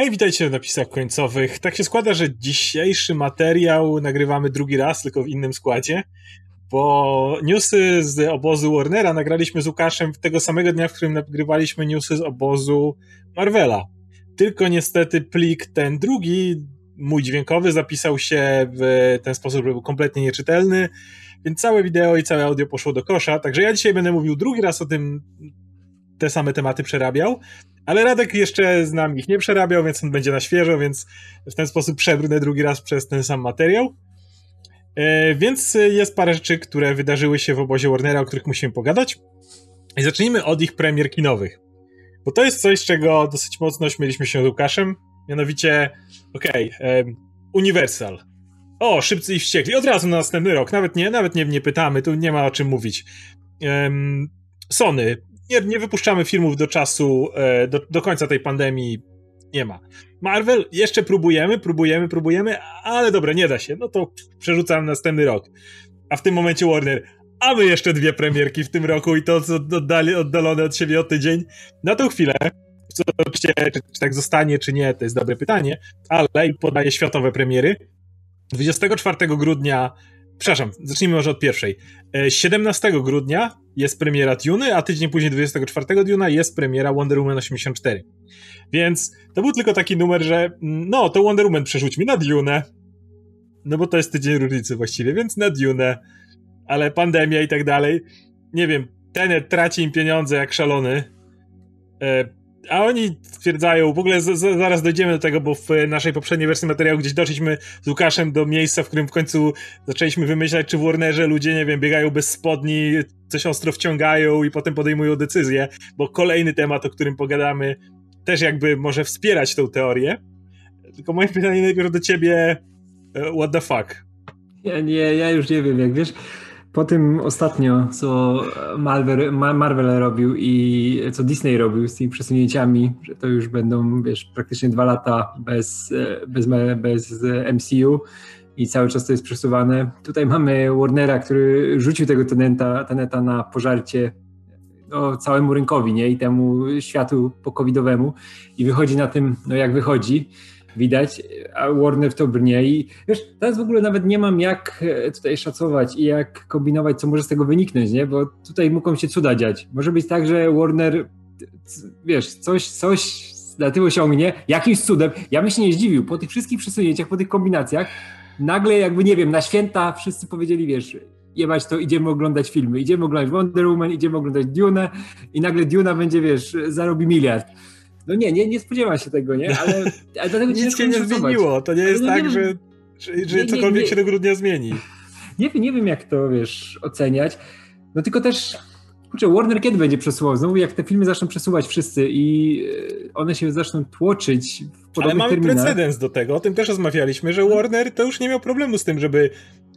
Hej, witajcie w napisach końcowych. Tak się składa, że dzisiejszy materiał nagrywamy drugi raz, tylko w innym składzie, bo newsy z obozu Warnera nagraliśmy z Łukaszem tego samego dnia, w którym nagrywaliśmy newsy z obozu Marvela. Tylko niestety plik ten drugi, mój dźwiękowy, zapisał się w ten sposób, że był kompletnie nieczytelny, więc całe wideo i całe audio poszło do kosza. Także ja dzisiaj będę mówił drugi raz o tym, te same tematy przerabiał, ale Radek jeszcze z nami ich nie przerabiał, więc on będzie na świeżo, więc w ten sposób przebrnę drugi raz przez ten sam materiał. E, więc jest parę rzeczy, które wydarzyły się w obozie Warnera, o których musimy pogadać. I zacznijmy od ich premier kinowych. Bo to jest coś, czego dosyć mocno śmieliśmy się z Łukaszem. Mianowicie, okej, okay, Universal. O, szybcy i wściekli. Od razu na następny rok. Nawet nie, nawet nie, nie pytamy, tu nie ma o czym mówić. Um, Sony nie, nie wypuszczamy filmów do czasu, e, do, do końca tej pandemii. Nie ma. Marvel jeszcze próbujemy, próbujemy, próbujemy, ale dobra, nie da się. No to przerzucam następny rok. A w tym momencie Warner, a my jeszcze dwie premierki w tym roku i to oddalone od siebie o tydzień. Na tą chwilę, czy, czy tak zostanie, czy nie, to jest dobre pytanie, ale i podaje światowe premiery. 24 grudnia Przepraszam, zacznijmy może od pierwszej. 17 e, grudnia jest premiera Dune, a tydzień później 24 Duna jest premiera Wonder Woman 84. Więc to był tylko taki numer, że mm, no, to Wonder Woman przerzućmy na Dune. No bo to jest tydzień różnicy właściwie, więc na Dune. Ale pandemia i tak dalej. Nie wiem, Tenet traci im pieniądze jak szalony. E, a oni stwierdzają, w ogóle z, z, zaraz dojdziemy do tego, bo w naszej poprzedniej wersji materiału gdzieś doszliśmy z Łukaszem do miejsca, w którym w końcu zaczęliśmy wymyślać, czy w Warnerze ludzie, nie wiem, biegają bez spodni, coś ostro wciągają i potem podejmują decyzje, bo kolejny temat, o którym pogadamy, też jakby może wspierać tą teorię. Tylko moje pytanie najpierw do ciebie, e, what the fuck? Ja nie, ja już nie wiem, jak wiesz, po tym ostatnio, co Marvel, Marvel robił i co Disney robił z tymi przesunięciami, że to już będą, wiesz, praktycznie dwa lata bez, bez, bez MCU i cały czas to jest przesuwane. Tutaj mamy Warnera, który rzucił tego tenenta, teneta na pożarcie no, całemu rynkowi, nie? I temu światu pokowidowemu i wychodzi na tym, no jak wychodzi widać, a Warner w to brnie i wiesz, teraz w ogóle nawet nie mam jak e, tutaj szacować i jak kombinować, co może z tego wyniknąć, nie? Bo tutaj mogą się cuda dziać. Może być tak, że Warner, wiesz, coś, coś na tym osiągnie, jakimś cudem. Ja bym się nie zdziwił, po tych wszystkich przesunięciach, po tych kombinacjach, nagle jakby, nie wiem, na święta wszyscy powiedzieli, wiesz, jebać to, idziemy oglądać filmy, idziemy oglądać Wonder Woman, idziemy oglądać Dune i nagle Duna będzie, wiesz, zarobi miliard. No nie, nie, nie spodziewam się tego, nie? Ale, ale dlatego Nic się nie zmieniło. To nie jest no, tak, nie, że, że, że nie, cokolwiek nie, się do grudnia zmieni. Nie, nie wiem, jak to, wiesz, oceniać. No tylko też, kurczę, Warner kiedy będzie przesuwał? Znowu jak te filmy zaczną przesuwać wszyscy i e, one się zaczną tłoczyć w podobnych Ale mamy terminach. precedens do tego, o tym też rozmawialiśmy, że Warner to już nie miał problemu z tym, żeby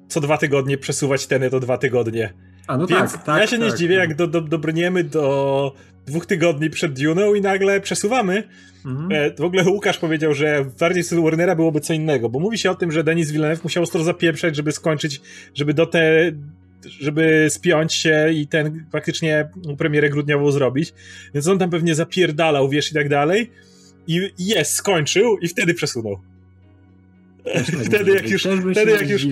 co dwa tygodnie przesuwać teny to dwa tygodnie. A no Więc tak, tak. Ja się tak, nie zdziwię, jak do, do, dobrniemy do dwóch tygodni przed Dune'ą i nagle przesuwamy. Mhm. E, w ogóle Łukasz powiedział, że bardziej z Warnera byłoby co innego, bo mówi się o tym, że Denis Villeneuve musiał ostro zapieprzać, żeby skończyć, żeby do te żeby spiąć się i ten faktycznie premierę grudniową zrobić. Więc on tam pewnie zapierdalał, wiesz, i tak dalej. I jest, skończył i wtedy przesunął. Wtedy jak, już, wtedy, jak już,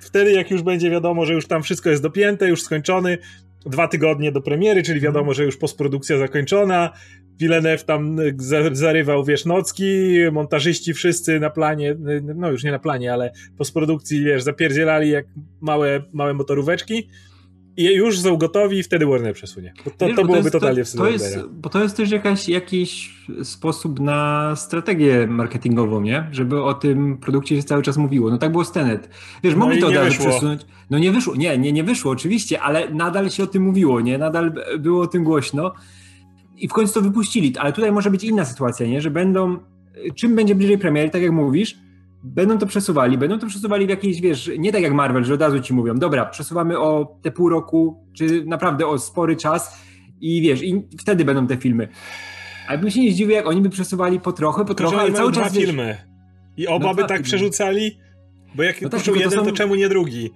wtedy jak już będzie wiadomo, że już tam wszystko jest dopięte, już skończony, dwa tygodnie do premiery, czyli wiadomo, mhm. że już postprodukcja zakończona. Villeneuve tam zarywał, wiesz, nocki, montażyści wszyscy na planie, no już nie na planie, ale postprodukcji, wiesz, zapierdzielali jak małe, małe motoróweczki i już są gotowi i wtedy Warner przesunie. Bo to, Wiesz, to byłoby to totalnie to, to jest, Bo to jest też jakaś, jakiś sposób na strategię marketingową, nie? Żeby o tym produkcie się cały czas mówiło. No tak było z Tenet. Wiesz, no mogli to od razu przesunąć. No nie wyszło, nie, nie, nie wyszło oczywiście, ale nadal się o tym mówiło, nie? Nadal było o tym głośno i w końcu to wypuścili. Ale tutaj może być inna sytuacja, nie? Że będą, czym będzie bliżej premiery, tak jak mówisz, będą to przesuwali, będą to przesuwali w jakiejś, wiesz, nie tak jak Marvel, że od razu ci mówią, dobra, przesuwamy o te pół roku, czy naprawdę o spory czas i wiesz, i wtedy będą te filmy. Ale bym się nie zdziwił, jak oni by przesuwali po trochę, po trochę, ale cały czas, dwa wiesz, filmy. I oba no by tak filmy. przerzucali? Bo jak no tak, jeden, to, są... to czemu nie drugi?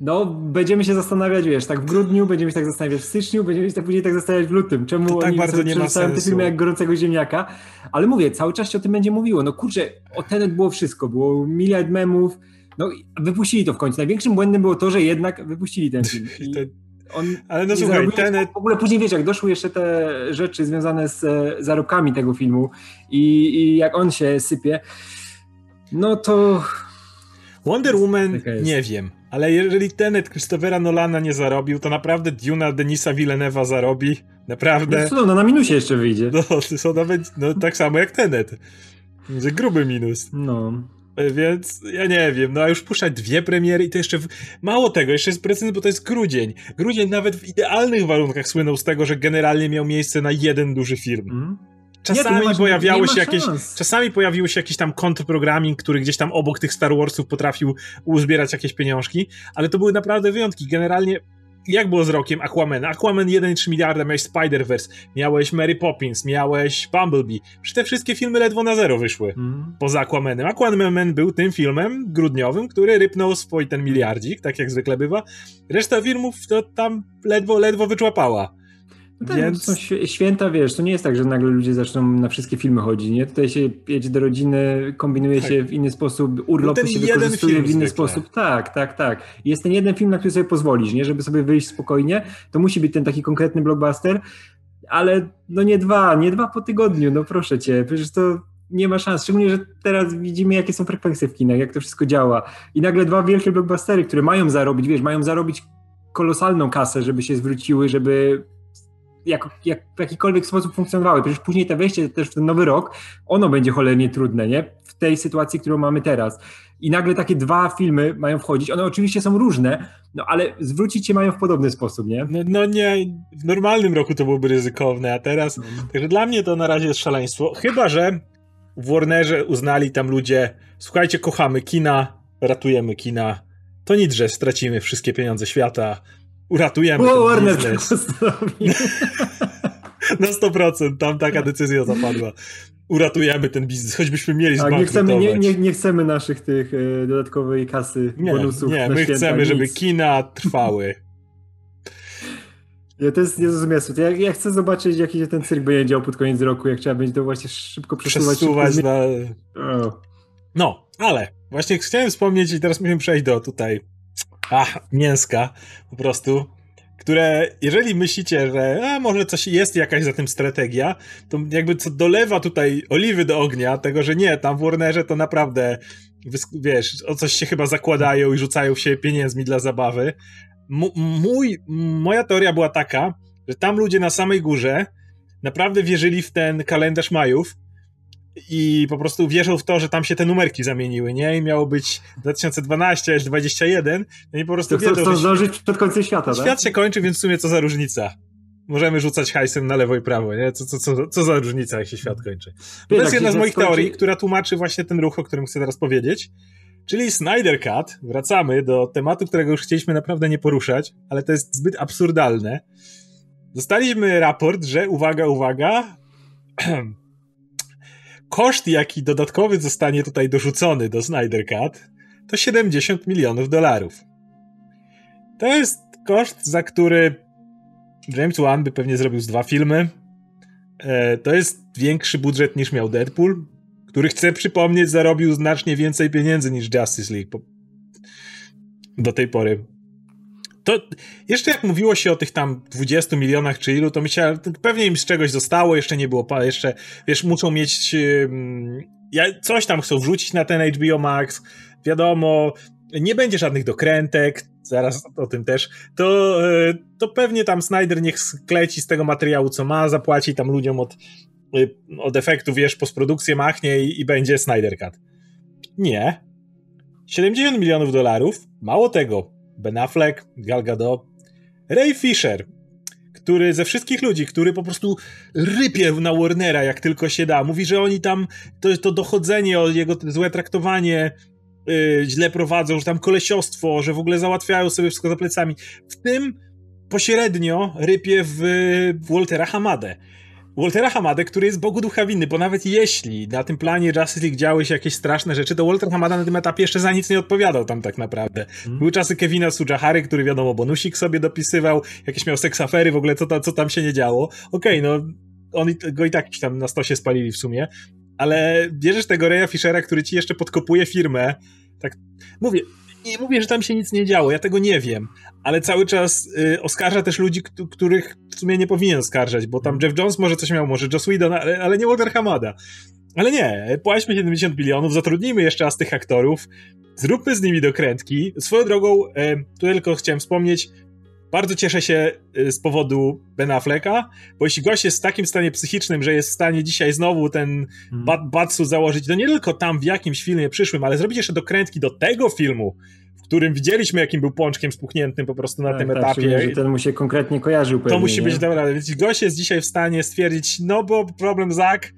No, będziemy się zastanawiać, wiesz, tak w grudniu, będziemy się tak zastanawiać w styczniu, będziemy się tak później tak zastanawiać w lutym. Czemu to tak oni bardzo nie ma sensu. te filmy jak gorącego ziemniaka? Ale mówię, cały czas się o tym będzie mówiło. No kurczę, o Tenet było wszystko, było miliard memów, no wypuścili to w końcu. Największym błędem było to, że jednak wypuścili ten film. On Ale no słuchaj, Tenet... W ogóle później, wiesz, jak doszły jeszcze te rzeczy związane z e, zarobkami tego filmu i, i jak on się sypie, no to... Wonder Woman nie wiem, ale jeżeli Tenet Christophera Nolana nie zarobił, to naprawdę Duna Denisa Villeneuve'a zarobi. Naprawdę. No, no na minusie jeszcze wyjdzie. No, to są nawet, no tak samo jak Tenet. Że gruby minus. No. E, więc ja nie wiem, no a już puszczać dwie premiery i to jeszcze. W... Mało tego, jeszcze jest precedens, bo to jest grudzień. Grudzień nawet w idealnych warunkach słynął z tego, że generalnie miał miejsce na jeden duży film. Mm. Czasami nie, pojawiało się jakieś, czasami pojawił się jakiś tam kontrprogramming, który gdzieś tam obok tych Star Warsów potrafił uzbierać jakieś pieniążki, ale to były naprawdę wyjątki. Generalnie jak było z rokiem Aquaman? Aquaman 1,3 miliarda, miałeś Spider-Verse, miałeś Mary Poppins, miałeś Bumblebee. Przecież te wszystkie filmy ledwo na zero wyszły. Mm. Poza Aquamanem. Aquaman był tym filmem grudniowym, który rypnął swój ten miliardzik, tak jak zwykle bywa. Reszta filmów to tam ledwo, ledwo wyczłapała. No tak, Więc... są święta, wiesz, to nie jest tak, że nagle ludzie zaczną na wszystkie filmy chodzić, nie? Tutaj się jedzie do rodziny, kombinuje tak. się w inny sposób, urlopy no się wykorzystuje w inny sposób. Tak, tak, tak. Jest ten jeden film, na który sobie pozwolisz, nie? Żeby sobie wyjść spokojnie, to musi być ten taki konkretny blockbuster, ale no nie dwa, nie dwa po tygodniu, no proszę cię, przecież to nie ma szans, szczególnie, że teraz widzimy, jakie są frekwencje w kinach, jak to wszystko działa. I nagle dwa wielkie blockbustery, które mają zarobić, wiesz, mają zarobić kolosalną kasę, żeby się zwróciły, żeby jak, jak w jakikolwiek sposób funkcjonowały. Przecież później te wejście też w ten nowy rok, ono będzie cholernie trudne, nie? W tej sytuacji, którą mamy teraz. I nagle takie dwa filmy mają wchodzić. One oczywiście są różne, no ale zwrócić się mają w podobny sposób, nie? No, no nie, w normalnym roku to byłoby ryzykowne, a teraz. No. Także dla mnie to na razie jest szaleństwo. Chyba, że w Warnerze uznali tam ludzie, słuchajcie, kochamy kina, ratujemy kina. To nic, że stracimy wszystkie pieniądze świata, uratujemy ten Warner. Na 100% tam taka decyzja zapadła. Uratujemy ten biznes, choćbyśmy mieli tak, nie chcemy, nie, nie, nie, chcemy naszych tych e, dodatkowej kasy, nie, bonusów. Nie, my święta, chcemy, nic. żeby kina trwały. Ja, to jest niezrozumiałe. Ja, ja chcę zobaczyć, jaki się ten cyrk będzie działo pod koniec roku, jak trzeba będzie to właśnie szybko przesuwać. Przesuwać szybko... na... No, ale właśnie chciałem wspomnieć i teraz musimy przejść do tutaj ach, mięska po prostu, które jeżeli myślicie, że a, może coś jest jakaś za tym strategia, to jakby co dolewa tutaj oliwy do ognia, tego, że nie, tam w Warnerze to naprawdę wiesz, o coś się chyba zakładają i rzucają się pieniędzmi dla zabawy. M mój, moja teoria była taka, że tam ludzie na samej górze naprawdę wierzyli w ten kalendarz Majów i po prostu wierzą w to, że tam się te numerki zamieniły, nie? I miało być 2012, 2021, no i po prostu to wiedzą, chcą zdążyć przed końcem świata, Świat tak? się kończy, więc w sumie co za różnica? Możemy rzucać hajsem na lewo i prawo, nie? Co, co, co, co za różnica, jak się świat kończy? To jest jedna z moich skończy... teorii, która tłumaczy właśnie ten ruch, o którym chcę teraz powiedzieć. Czyli Snyder Cut. Wracamy do tematu, którego już chcieliśmy naprawdę nie poruszać, ale to jest zbyt absurdalne. Dostaliśmy raport, że uwaga, uwaga, koszt, jaki dodatkowy zostanie tutaj dorzucony do Snyder Cut, to 70 milionów dolarów. To jest koszt, za który James Wan by pewnie zrobił z dwa filmy. E, to jest większy budżet niż miał Deadpool, który chcę przypomnieć zarobił znacznie więcej pieniędzy niż Justice League do tej pory. To jeszcze jak mówiło się o tych tam 20 milionach czy ilu, to myślałem, pewnie im z czegoś zostało, jeszcze nie było, jeszcze, wiesz, muszą mieć, coś tam chcą wrzucić na ten HBO Max, wiadomo, nie będzie żadnych dokrętek, zaraz o tym też, to, e, to pewnie tam Snyder niech skleci z tego materiału, co ma, zapłaci tam ludziom od, e, od efektu, wiesz, postprodukcję machnie i, i będzie Snyder Cut. Nie. 70 milionów dolarów, mało tego, Ben Affleck, Gal Gadot, Ray Fisher, który ze wszystkich ludzi, który po prostu rypie na Warnera jak tylko się da. Mówi, że oni tam, to, to dochodzenie, o jego złe traktowanie yy, źle prowadzą, że tam kolesiostwo, że w ogóle załatwiają sobie wszystko za plecami. W tym pośrednio rypie w, w Waltera Hamadę. Waltera Hamada, który jest Bogu ducha winny, bo nawet jeśli na tym planie Justice League działy się jakieś straszne rzeczy, to Walter Hamada na tym etapie jeszcze za nic nie odpowiadał tam tak naprawdę. Hmm. Były czasy Kevina Sujahary, który wiadomo, bonusik sobie dopisywał, jakieś miał seksafery, w ogóle co, ta, co tam się nie działo. Okej, okay, no on go i tak tam na stosie spalili w sumie, ale bierzesz tego Reya Fishera, który ci jeszcze podkopuje firmę, tak, mówię, nie mówię, że tam się nic nie działo, ja tego nie wiem, ale cały czas y, oskarża też ludzi, których w sumie nie powinien oskarżać, bo tam Jeff Jones może coś miał, może Joss Whedon, ale, ale nie Walter Hamada. Ale nie, płaćmy 70 milionów, zatrudnijmy jeszcze raz tych aktorów, zróbmy z nimi dokrętki. Swoją drogą, y, tu tylko chciałem wspomnieć, bardzo cieszę się y, z powodu Ben Afflecka, bo jeśli gość jest w takim stanie psychicznym, że jest w stanie dzisiaj znowu ten hmm. bat Batsu założyć, to nie tylko tam w jakimś filmie przyszłym, ale zrobić jeszcze dokrętki do tego filmu, w którym widzieliśmy, jakim był pączkiem spuchniętym po prostu na tak, tym tak, etapie. Że ten mu się konkretnie kojarzył. Pewnie, to musi nie? być dobra. Więc gość jest dzisiaj w stanie stwierdzić, no bo problem Zak,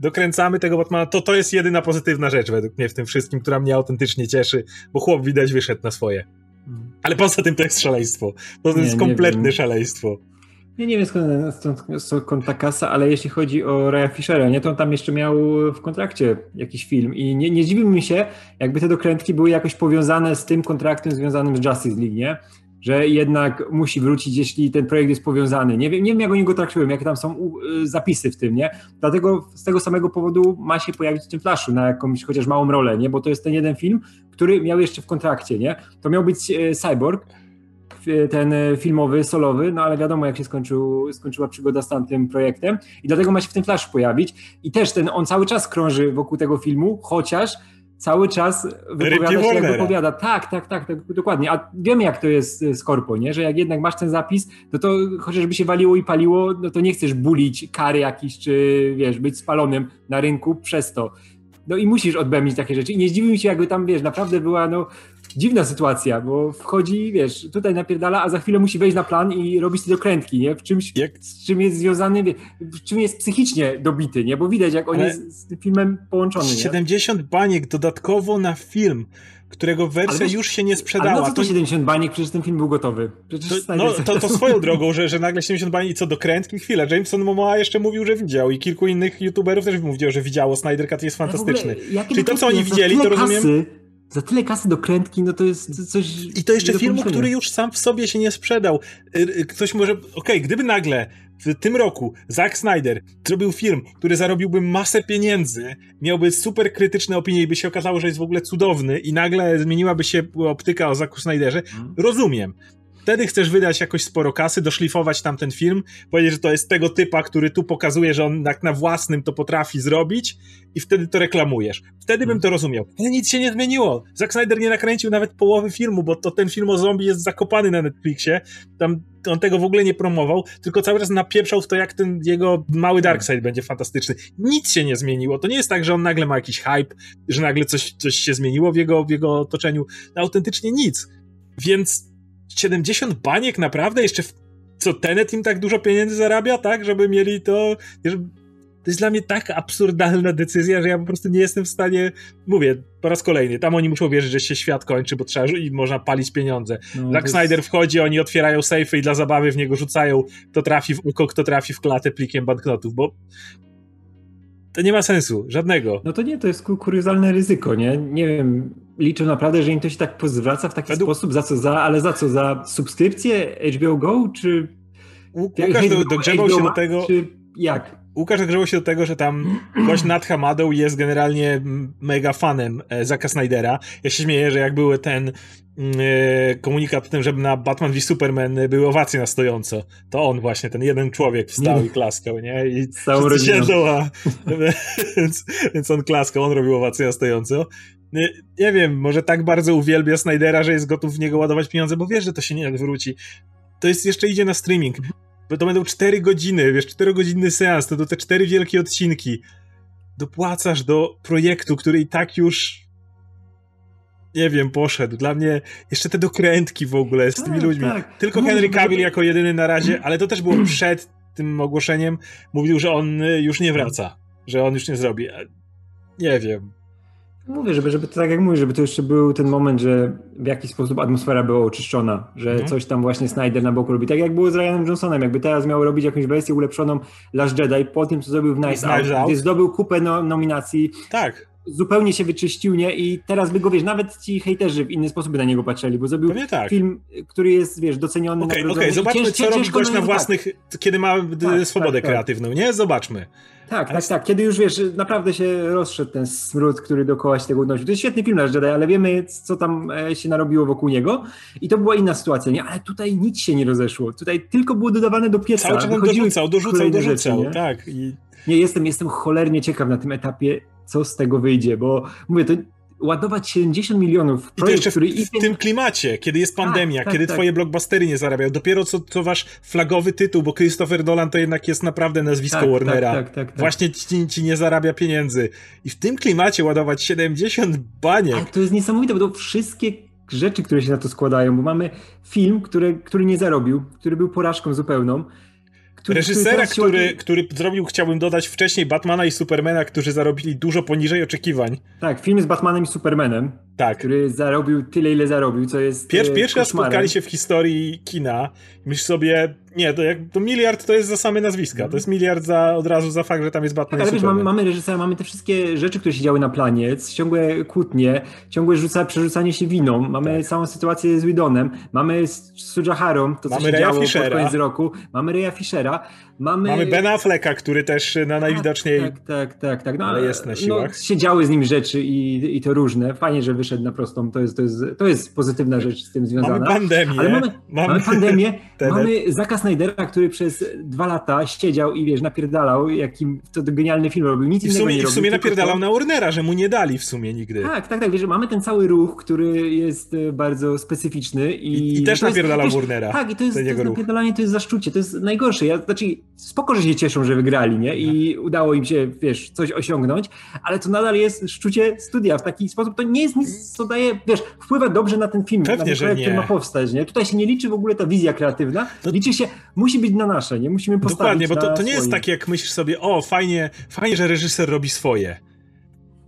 dokręcamy tego Batmana, to to jest jedyna pozytywna rzecz według mnie w tym wszystkim, która mnie autentycznie cieszy, bo chłop widać wyszedł na swoje. Ale poza tym to jest szaleństwo. To nie, jest kompletne szaleństwo. Ja nie wiem skąd, skąd, ta kasa, ale jeśli chodzi o Raya Fishera, nie, to on tam jeszcze miał w kontrakcie jakiś film i nie, nie dziwiłbym mi się, jakby te dokrętki były jakoś powiązane z tym kontraktem związanym z Justice League, nie? Że jednak musi wrócić, jeśli ten projekt jest powiązany. Nie wiem, nie wiem jak oni go traktują, jakie tam są y, zapisy w tym, nie? Dlatego z tego samego powodu ma się pojawić w tym flashu na jakąś chociaż małą rolę, nie? Bo to jest ten jeden film, który miał jeszcze w kontrakcie, nie? To miał być e, Cyborg, ten e, filmowy, solowy, no ale wiadomo jak się skończył, skończyła przygoda z tamtym projektem i dlatego ma się w tym flash pojawić i też ten, on cały czas krąży wokół tego filmu, chociaż cały czas wypowiada się, jak wypowiada. Tak, tak, tak, tak, dokładnie. A wiemy, jak to jest z Korpo, nie? że jak jednak masz ten zapis, no to chociażby się waliło i paliło, no to nie chcesz bulić kary jakiś, czy wiesz, być spalonym na rynku przez to. No i musisz odbędzić takie rzeczy. I nie zdziwi mi się, jakby tam, wiesz, naprawdę była, no, dziwna sytuacja, bo wchodzi, wiesz, tutaj napierdala, a za chwilę musi wejść na plan i robić te dokrętki, nie? W czymś, jak? z czym jest związany, w czym jest psychicznie dobity, nie? Bo widać, jak on Ale jest z tym filmem połączony, 70 nie? baniek dodatkowo na film którego wersja wiesz, już się nie sprzedała. Ale no co to 70 baniek, przecież ten film był gotowy. Przecież to, no, to, to swoją drogą, że, że nagle 70 baniek i co do krętki, chwilę. Jameson Momoa jeszcze mówił, że widział i kilku innych youtuberów też mówiło, że widziało. Snyder Cut jest fantastyczny. Ogóle, Czyli to, co oni widzieli, to rozumiem... Za tyle kasy do krętki, no to jest coś. I to jeszcze filmu, który już sam w sobie się nie sprzedał. Y, y, ktoś może. Okej, okay, gdyby nagle w tym roku Zack Snyder zrobił film, który zarobiłby masę pieniędzy, miałby super krytyczne opinie i by się okazało, że jest w ogóle cudowny, i nagle zmieniłaby się optyka o Zacku Snyderze, mm. rozumiem wtedy chcesz wydać jakoś sporo kasy, doszlifować tam ten film, powiedzieć, że to jest tego typa, który tu pokazuje, że on tak na własnym to potrafi zrobić i wtedy to reklamujesz. Wtedy bym to rozumiał. Ale nic się nie zmieniło. Zack Snyder nie nakręcił nawet połowy filmu, bo to ten film o zombie jest zakopany na Netflixie. Tam on tego w ogóle nie promował, tylko cały czas napieprzał w to, jak ten jego mały Darkseid będzie fantastyczny. Nic się nie zmieniło. To nie jest tak, że on nagle ma jakiś hype, że nagle coś, coś się zmieniło w jego, w jego otoczeniu. No, autentycznie nic. Więc 70 baniek naprawdę? Jeszcze w, co Tenet im tak dużo pieniędzy zarabia, tak? Żeby mieli to... To jest dla mnie tak absurdalna decyzja, że ja po prostu nie jestem w stanie. Mówię po raz kolejny, tam oni muszą wierzyć, że się świat kończy, bo trzeba i można palić pieniądze. No, Zack jest... Snyder wchodzi, oni otwierają sejfy i dla zabawy w niego rzucają, kto trafi w uko, kto trafi w klatę plikiem banknotów, bo to nie ma sensu, żadnego. No to nie, to jest kuriozalne ryzyko, nie? Nie wiem, liczę naprawdę, że im to się tak pozwraca w taki Według... sposób, za co za, ale za co, za subskrypcję HBO Go, czy... Łukasz do, dogrzebał się do tego... Czy jak? Łukasz dogrzewał się do tego, że tam gość nad Hamadą jest generalnie mega fanem e, Zaka Snydera. Ja się śmieję, że jak były ten mm, e, komunikat o tym, żeby na Batman v Superman były owacje na stojąco, to on właśnie, ten jeden człowiek wstał i klaskał, nie? I wszyscy siedzą, a, więc, więc on klaskał, on robił owacje na stojąco. Nie, nie, wiem, może tak bardzo uwielbia Snydera, że jest gotów w niego ładować pieniądze, bo wiesz, że to się nie odwróci. To jest jeszcze idzie na streaming. Bo to będą 4 godziny, wiesz, 4 godzinny seans, to, to te 4 wielkie odcinki. Dopłacasz do projektu, który i tak już nie wiem, poszedł. Dla mnie jeszcze te dokrętki w ogóle z tak, tymi ludźmi. Tak. Tylko Henry Cavill jako jedyny na razie, ale to też było przed tym ogłoszeniem. Mówił, że on już nie wraca, że on już nie zrobi. Nie wiem. Mówię, żeby, żeby to tak jak mówisz, żeby to jeszcze był ten moment, że w jakiś sposób atmosfera była oczyszczona, że mhm. coś tam właśnie Snyder na boku robi. Tak jak było z Ryanem Johnsonem, jakby teraz miał robić jakąś wersję ulepszoną Last Jedi po tym, co zrobił w Night Out, gdzie zdobył kupę no, nominacji. Tak zupełnie się wyczyścił, nie? I teraz by go, wiesz, nawet ci hejterzy w inny sposób by na niego patrzyli, bo zrobił tak. film, który jest, wiesz, doceniony. Okej, okay, okay. zobaczmy, cięż, co robi gość na własnych, tak. kiedy ma tak, swobodę tak, tak, kreatywną, nie? Zobaczmy. Tak, tak, tak. Kiedy już, wiesz, naprawdę się rozszedł ten smród, który dookoła się tego odnosił. To jest świetny film nasz Jedi, ale wiemy, co tam e, się narobiło wokół niego i to była inna sytuacja, nie? Ale tutaj nic się nie rozeszło. Tutaj tylko było dodawane do pieca. Cały czas dorzucał, dorzucał, dorzucał, rzeczy, tak. I... Nie, jestem, jestem cholernie ciekaw na tym etapie, co z tego wyjdzie, bo mówię, to ładować 70 milionów I to jeszcze w, który... w tym klimacie, kiedy jest tak, pandemia, tak, kiedy tak, twoje blockbustery nie zarabiają, dopiero co to wasz flagowy tytuł, bo Christopher Nolan to jednak jest naprawdę nazwisko tak, Warnera. Tak, tak, tak, Właśnie ci, ci, nie zarabia pieniędzy. I w tym klimacie ładować 70 baniek. Ale to jest niesamowite, bo to wszystkie rzeczy, które się na to składają, bo mamy film, który, który nie zarobił, który był porażką zupełną, który, Reżysera, który, który zrobił, chciałbym dodać, wcześniej Batmana i Supermana, którzy zarobili dużo poniżej oczekiwań. Tak, film z Batmanem i Supermanem. Tak. Który zarobił tyle, ile zarobił, co jest. Pier, e, pierwszy raz spotkali się w historii kina. Myślisz sobie, nie, to, jak, to miliard to jest za same nazwiska. To jest miliard za, od razu za fakt, że tam jest Batman tak, ale wiesz, mamy, mamy reżysera, mamy te wszystkie rzeczy, które się działy na planie, ciągłe kłótnie, ciągłe rzuca, przerzucanie się winą, mamy tak. całą sytuację z Widonem, mamy z Sujaharą, to co mamy się Raya działo Fishera. pod koniec roku, mamy Reya Fishera, mamy... Mamy Bena Afflecka, który też na tak, najwidoczniej tak, tak, tak, tak. No, ale jest na siłach. No, się działy z nim rzeczy i, i to różne. Fajnie, że wyszedł na prostą, to jest, to jest, to jest pozytywna rzecz z tym związana. Mamy pandemię. Ale mamy, mamy, mamy pandemię, mamy Zaka Snydera, który przez dwa lata siedział i wiesz, napierdalał, jakim to genialny film robił, nic I w sumie, nie robił. w sumie napierdalał to... na Warnera, że mu nie dali w sumie nigdy. Tak, tak, tak, wiesz, mamy ten cały ruch, który jest e, bardzo specyficzny i... I, i też napierdalał jest, Warnera. Tak, i to jest, to jest napierdalanie, to jest zaszczucie, to jest najgorsze. Ja, znaczy, spoko, że się cieszą, że wygrali, nie? I tak. udało im się, wiesz, coś osiągnąć, ale to nadal jest szczucie studia w taki sposób, to nie jest nic, co daje, wiesz, wpływa dobrze na ten film, Pewnie, na ten projekt, który ma powstać, nie? Tutaj się nie liczy w ogóle ta wizja kreatywna, to... liczy się, musi być na nasze, nie? Musimy postawić Dokładnie, bo to, to nie jest tak, jak myślisz sobie, o, fajnie, fajnie, że reżyser robi swoje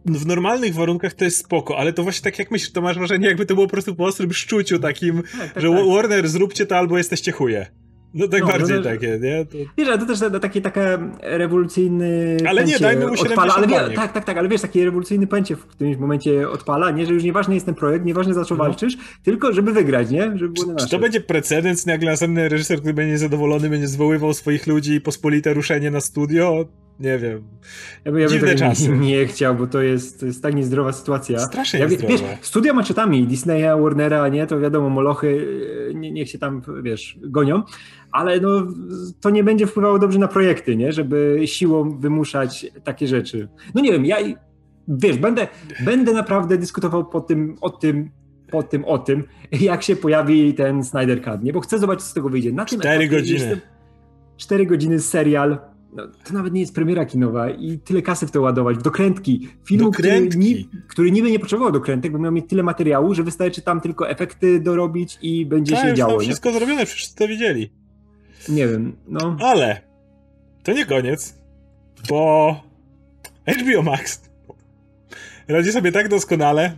w normalnych warunkach to jest spoko, ale to właśnie tak jak myślisz, to masz wrażenie, jakby to było po prostu po ostrym szczuciu takim, tak, tak, że tak. Warner zróbcie to albo jesteście chuje. No tak no, bardziej no, takie, nie? To... Wiesz, ale to też taki taka rewolucyjny Ale nie, dajmy mu 70 odpala, ale wie, Tak, tak, tak, ale wiesz, taki rewolucyjny pęcie w którymś momencie odpala, nie, że już nieważny jest ten projekt, nieważne za co no. walczysz, tylko żeby wygrać, nie? Żeby było Czy, czy to będzie precedens, nagle następny reżyser, który będzie zadowolony, będzie zwoływał swoich ludzi i pospolite ruszenie na studio? Nie wiem. Ja, bym, ja Dziwne czasy. Nie, nie, chciał, bo to jest, to jest tak niezdrowa sytuacja. Strasznie ja, niezdrowa. Wiesz, studia maczetami, Disneya, Warnera, nie, to wiadomo, molochy, nie, niech się tam, wiesz, gonią, ale no, to nie będzie wpływało dobrze na projekty, nie, żeby siłą wymuszać takie rzeczy. No nie wiem, ja, wiesz, będę, będę naprawdę dyskutował po tym, o tym, po tym, o tym, jak się pojawi ten Snyder Cut, nie, bo chcę zobaczyć, co z tego wyjdzie. Na Cztery godziny. Cztery godziny serial, no, to nawet nie jest premiera kinowa i tyle kasy w to ładować, dokrętki. Filmu, dokrętki. Który, ni, który niby nie potrzebował dokrętek, bo miał mieć tyle materiału, że wystarczy tam tylko efekty dorobić i będzie tak, się działo. Tak, wszystko zrobione, wszyscy to widzieli. Nie wiem, no. Ale to nie koniec, bo HBO Max radzi sobie tak doskonale,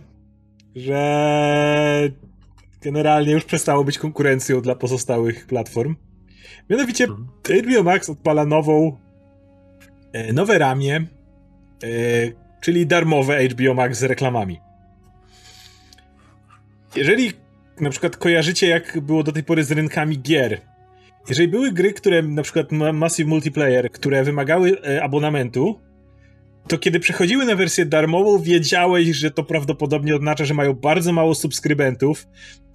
że generalnie już przestało być konkurencją dla pozostałych platform. Mianowicie mhm. HBO Max odpala nową, nowe ramię, e, czyli darmowe HBO Max z reklamami. Jeżeli na przykład kojarzycie, jak było do tej pory z rynkami gier, jeżeli były gry, które na przykład Massive Multiplayer, które wymagały e, abonamentu, to kiedy przechodziły na wersję darmową, wiedziałeś, że to prawdopodobnie oznacza, że mają bardzo mało subskrybentów.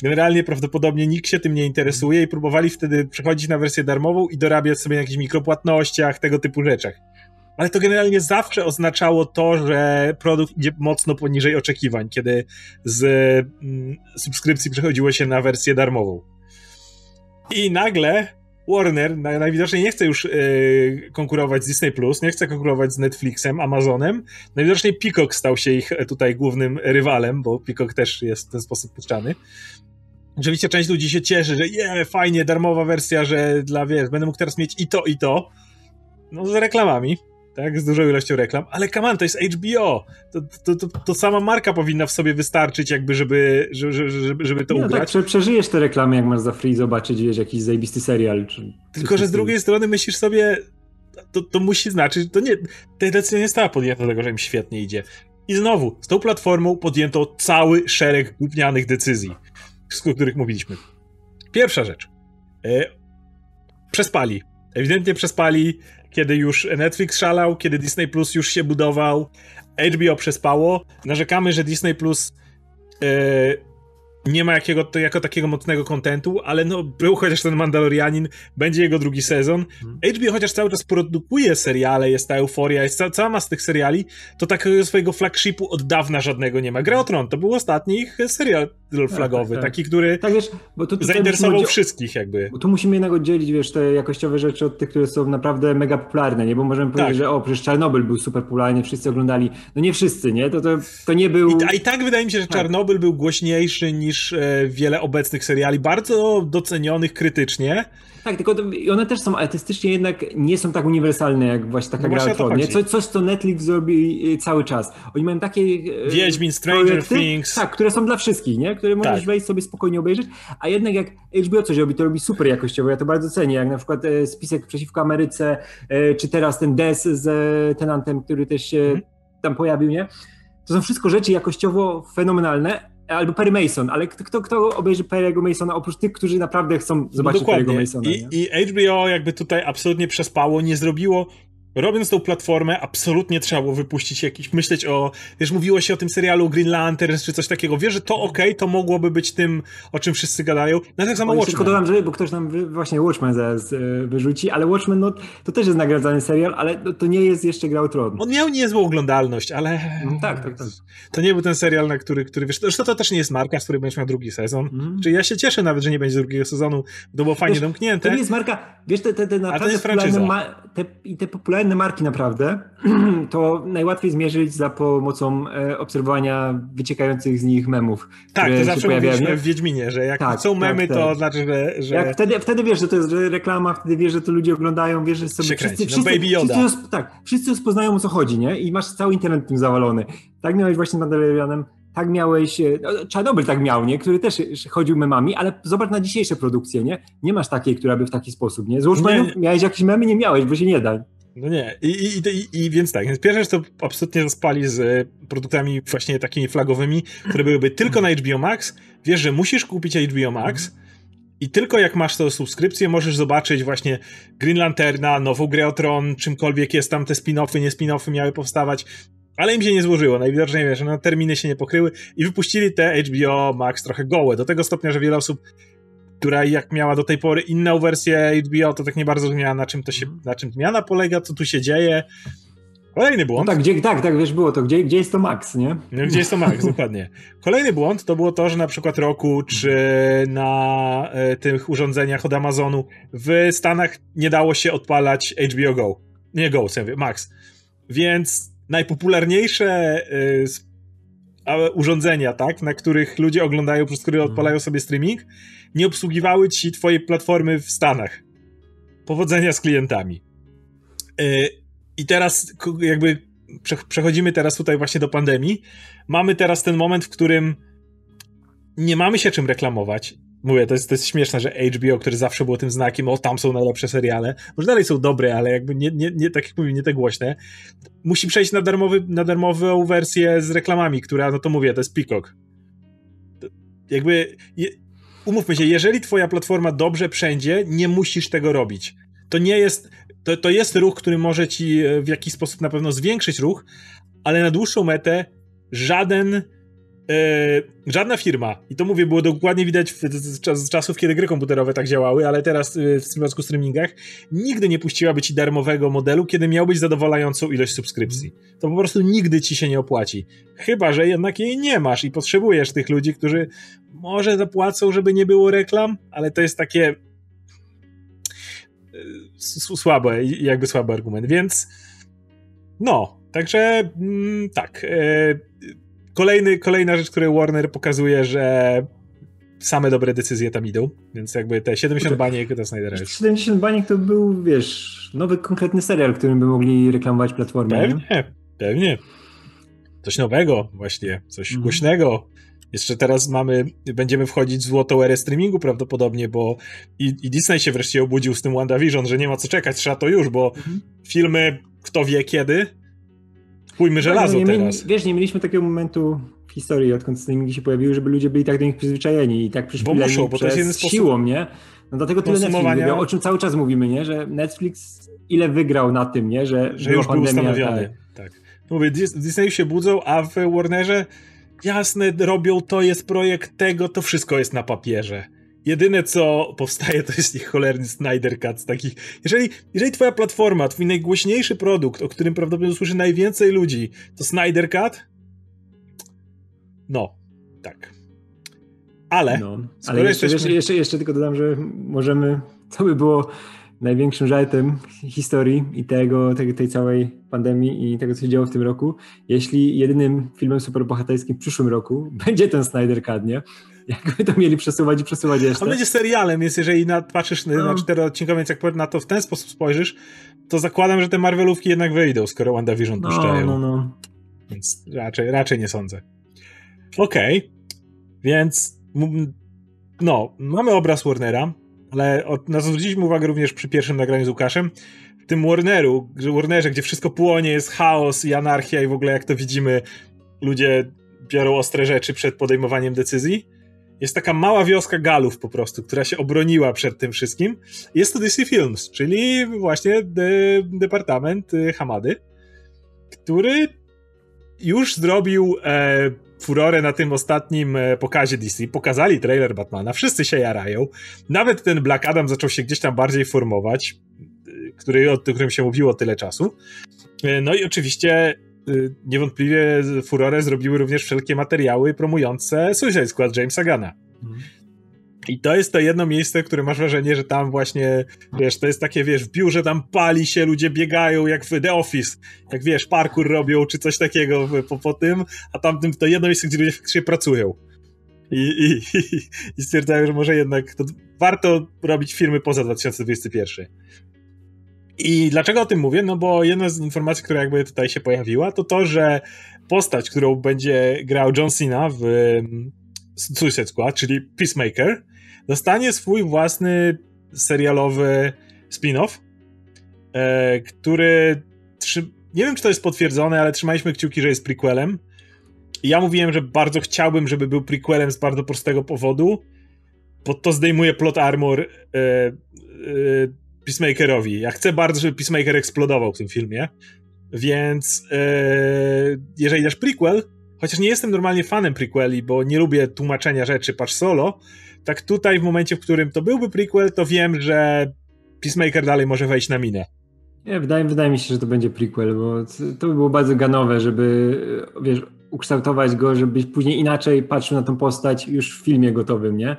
Generalnie prawdopodobnie nikt się tym nie interesuje i próbowali wtedy przechodzić na wersję darmową i dorabiać sobie na jakichś mikropłatnościach, tego typu rzeczach. Ale to generalnie zawsze oznaczało to, że produkt idzie mocno poniżej oczekiwań, kiedy z mm, subskrypcji przechodziło się na wersję darmową. I nagle Warner najwidoczniej nie chce już yy, konkurować z Disney nie chce konkurować z Netflixem, Amazonem. Najwidoczniej Peacock stał się ich e, tutaj głównym rywalem, bo Peacock też jest w ten sposób puszczany. Oczywiście część ludzi się cieszy, że je, fajnie, darmowa wersja, że dla, wiesz, będę mógł teraz mieć i to, i to. No z reklamami. Tak, z dużą ilością reklam, ale on, to jest HBO, to, to, to, to sama marka powinna w sobie wystarczyć jakby, żeby, żeby, żeby, żeby to Nie, no ugrać. tak, przeżyjesz te reklamy, jak masz za free zobaczyć, wiesz, jakiś zajebisty serial. Czy, Tylko, że z drugiej strony myślisz sobie, to, to musi znaczyć, to nie, ta decyzja nie została podjęta dlatego, że im świetnie idzie. I znowu, z tą platformą podjęto cały szereg gównianych decyzji, o których mówiliśmy. Pierwsza rzecz. E, przespali. Ewidentnie przespali, kiedy już Netflix szalał, kiedy Disney Plus już się budował, HBO przespało. Narzekamy, że Disney Plus e, nie ma jakiego, to jako takiego mocnego kontentu, ale no był chociaż ten Mandalorianin, będzie jego drugi sezon. Mhm. HBO chociaż cały czas produkuje seriale, jest ta euforia, jest ca cała masa tych seriali, to takiego swojego flagshipu od dawna żadnego nie ma. Gra o Tron to był ostatni ich serial flagowy, tak, tak. taki, który Tak, wiesz, bo to, to zainteresował wszystkich jakby. bo tu musimy jednak oddzielić, wiesz, te jakościowe rzeczy od tych, które są naprawdę mega popularne, nie? Bo możemy powiedzieć, Tak. że o, przecież Czarnobyl był super popularny, wszyscy oglądali. No nie wszyscy, nie? To, to, to nie był... I, a i tak wydaje mi się, że Tak. Czarnobyl był głośniejszy niż e, wiele obecnych seriali, bardzo docenionych krytycznie. Tak, tylko one też są artystycznie jednak nie są tak uniwersalne jak właśnie taka No gra o o to Tron, nie? chodzi. Co, coś, co Netflix zrobi y, cały czas. Oni mają takie e, Wiedźmin, Stranger projekty, Things. Tak, które są dla wszystkich, nie? Które możesz Tak. wejść sobie spokojnie obejrzeć, a jednak jak HBO coś robi, to robi super jakościowo, ja to bardzo cenię, jak na przykład e, Spisek przeciwko Ameryce, czy teraz ten Des z Tenantem, który też się Mhm. tam pojawił, nie? To są wszystko rzeczy jakościowo fenomenalne, albo Perry Mason, ale kto, kto, obejrzy Perry'ego Masona, oprócz tych, którzy naprawdę chcą zobaczyć No Perry'ego. Masona, I, nie? I HBO jakby tutaj absolutnie przespało, nie zrobiło. Robiąc tą platformę, absolutnie trzeba było wypuścić jakiś, myśleć o, wiesz, mówiło się o tym serialu Green Lantern czy coś takiego, wiesz, że to okej, to mogłoby być tym, o czym wszyscy gadają. No tak samo jeszcze tylko Watchmen. dodam, że, bo ktoś nam właśnie Watchmen zaraz e, wyrzuci, ale Watchmen no, to też jest nagradzany serial, ale no, to nie jest jeszcze Gra o Tron. On miał niezłą oglądalność, ale No, tak, tak, tak. to nie był ten serial, na który, który wiesz, zresztą to też nie jest marka, z której będziesz miał drugi sezon. Mhm. Czyli ja się cieszę nawet, że nie będzie drugiego sezonu, bo to było fajnie Wiesz, domknięte. To nie jest marka, wiesz, te, te, te jest popularne, franczyza. ma, te, i te popularne marki naprawdę, to najłatwiej zmierzyć za pomocą e, obserwowania wyciekających z nich memów. tak, to zawsze mówiliśmy w Wiedźminie, że jak Tak, są memy, tak, to tak. znaczy, że... że... Jak wtedy, wtedy wiesz, że to jest reklama, wtedy wiesz, że to ludzie oglądają, wiesz, że sobie kręci. No. Wszyscy, roz- tak, wszyscy rozpoznają o co chodzi, nie? I masz cały internet tym zawalony. Tak miałeś właśnie z Mandalorianem, tak miałeś, e, no, Czarnobyl tak miał, nie? Który też chodził memami, ale zobacz na dzisiejsze produkcje, nie? Nie masz takiej, która by w taki sposób, nie? Z Watchmenów Nie, nie. miałeś jakieś memy, nie miałeś, bo się nie da. No nie. I, i, i, I więc tak, więc pierwsza rzecz to absolutnie zaspali z e, produktami właśnie takimi flagowymi, które byłyby tylko na HBO Max. Wiesz, że musisz kupić HBO Max i tylko jak masz tę subskrypcję, możesz zobaczyć właśnie Green Lanterna, nową grę o Tron, czymkolwiek jest tam te spin-offy, nie spin-offy miały powstawać. Ale im się nie złożyło, najwidoczniej wiesz, no, terminy się nie pokryły i wypuścili te HBO Max trochę gołe, do tego stopnia, że wiele osób która jak miała do tej pory inną wersję HBO, to tak nie bardzo rozumiała, na czym to się, na czym zmiana polega, co tu się dzieje. Kolejny No błąd. tak, gdzie, tak, tak, wiesz, było to. Gdzie, gdzie jest to Max, nie? No, Gdzie jest to Max, dokładnie. Kolejny błąd to było to, że na przykład Roku czy na e, tych urządzeniach od Amazonu w Stanach nie dało się odpalać HBO Go. Nie Go, mówię, Max. Więc najpopularniejsze e, urządzenia, tak, na których ludzie oglądają, przez które Mhm. odpalają sobie streaming, nie obsługiwały ci twojej platformy w Stanach. Powodzenia z klientami. E, I teraz jakby prze- przechodzimy teraz tutaj właśnie do pandemii. Mamy teraz ten moment, w którym nie mamy się czym reklamować. Mówię, to jest, to jest śmieszne, że HBO, który zawsze było tym znakiem, o tam są najlepsze seriale, może dalej są dobre, ale jakby nie, nie, nie tak jak mówię, nie te głośne, musi przejść na, darmowy, na darmową wersję z reklamami, która, no to mówię, to jest Peacock. To jakby, je, umówmy się, jeżeli twoja platforma dobrze wszędzie, nie musisz tego robić. To nie jest, to, to jest ruch, który może ci e, w jakiś sposób na pewno zwiększyć ruch, ale na dłuższą metę żaden e, żadna firma, i to mówię, było dokładnie widać w, z, z czasów, kiedy gry komputerowe tak działały, ale teraz e, w przypadku streamingach, nigdy nie puściłaby ci darmowego modelu, kiedy miałbyś zadowalającą ilość subskrypcji. To po prostu nigdy ci się nie opłaci. Chyba, że jednak jej nie masz i potrzebujesz tych ludzi, którzy może zapłacą, żeby nie było reklam, ale to jest takie e, słabe, jakby słaby argument, więc no, także mm, tak. Kolejny, kolejna rzecz, której Warner pokazuje, że same dobre decyzje tam idą, więc jakby te 70 baniek to Snydera jest. 70 baniek to był, wiesz, nowy konkretny serial, którym by mogli reklamować platformę. Pewnie, nie? pewnie. Coś nowego właśnie, coś mhm. głośnego. Jeszcze teraz mamy, będziemy wchodzić w złotą erę streamingu prawdopodobnie, bo i, i Disney się wreszcie obudził z tym WandaVision, że nie ma co czekać, trzeba to już, bo mhm. filmy kto wie kiedy, pójmy żelazo no, teraz. wiesz, nie mieliśmy takiego momentu w historii, odkąd streamingi się pojawiły, żeby ludzie byli tak do nich przyzwyczajeni i tak przyszli bo muszą, bo to jest sposób siłą, nie? No dlatego tyle Netflix mówią, o czym cały czas mówimy, nie? Że Netflix ile wygrał na tym, nie? Że, że już pandemia, był ustanowiony. Tak. tak. Mówię, Disney się budzą, a w Warnerze jasne, robią to, jest projekt tego, to wszystko jest na papierze. Jedyne, co powstaje, to jest ich cholerny Snyder Cut z takich... Jeżeli, jeżeli twoja platforma, twój najgłośniejszy produkt, o którym prawdopodobnie usłyszy najwięcej ludzi, to Snyder Cut, no, tak. Ale... No, ale jeszcze, jesteśmy... jeszcze, jeszcze tylko dodam, że możemy... To by było największym żartem historii i tego, tej, tej całej pandemii i tego, co się działo w tym roku, jeśli jedynym filmem superbohaterskim w przyszłym roku będzie ten Snyder Cut, nie? Jakby to mieli przesuwać i przesuwać jeszcze. On będzie serialem, więc jeżeli na, patrzysz no. na czteroodcinkowy, więc jak na to w ten sposób spojrzysz, to zakładam, że te Marvelówki jednak wyjdą, skoro WandaVision no, puszczają. No, no. Więc raczej, raczej nie sądzę. Okej, okay. więc no, mamy obraz Warnera, ale od, na co zwróciliśmy uwagę również przy pierwszym nagraniu z Łukaszem, w tym Warneru, Warnerze, gdzie wszystko płonie, jest chaos i anarchia i w ogóle jak to widzimy, ludzie biorą ostre rzeczy przed podejmowaniem decyzji. Jest taka mała wioska Galów po prostu, która się obroniła przed tym wszystkim. Jest to DC Films, czyli właśnie de Departament y, Hamady, który już zrobił e, furorę na tym ostatnim e, pokazie DC. Pokazali trailer Batmana, wszyscy się jarają. Nawet ten Black Adam zaczął się gdzieś tam bardziej formować, e, który, o którym się mówiło tyle czasu. E, no i oczywiście niewątpliwie furorę zrobiły również wszelkie materiały promujące Suicide Squad Jamesa Gana. Mhm. I to jest to jedno miejsce, które masz wrażenie, że tam właśnie, wiesz, to jest takie, wiesz, w biurze tam pali się, ludzie biegają jak w The Office, jak wiesz, parkour robią, czy coś takiego po, po tym, a tamtym to jedno miejsce, gdzie ludzie faktycznie pracują. I, i, i, stwierdzają, że może jednak warto robić firmy poza 2021. I dlaczego o tym mówię? No bo jedna z informacji, która jakby tutaj się pojawiła, to to, że postać, którą będzie grał John Cena w Suicide Squad, czyli Peacemaker, dostanie swój własny serialowy spin-off, e, który nie wiem, czy to jest potwierdzone, ale trzymaliśmy kciuki, że jest prequelem. Ja mówiłem, że bardzo chciałbym, żeby był prequelem z bardzo prostego powodu, bo to zdejmuje plot armor e, e, Peacemakerowi. Ja chcę bardzo, żeby Peacemaker eksplodował w tym filmie, więc e, jeżeli dasz prequel, chociaż nie jestem normalnie fanem prequeli, bo nie lubię tłumaczenia rzeczy, patrz solo, tak tutaj w momencie, w którym to byłby prequel, to wiem, że Peacemaker dalej może wejść na minę. Nie, wydaje, wydaje mi się, że to będzie prequel, bo to by było bardzo ganowe, żeby wiesz, ukształtować go, żebyś później inaczej patrzył na tą postać już w filmie gotowym, nie?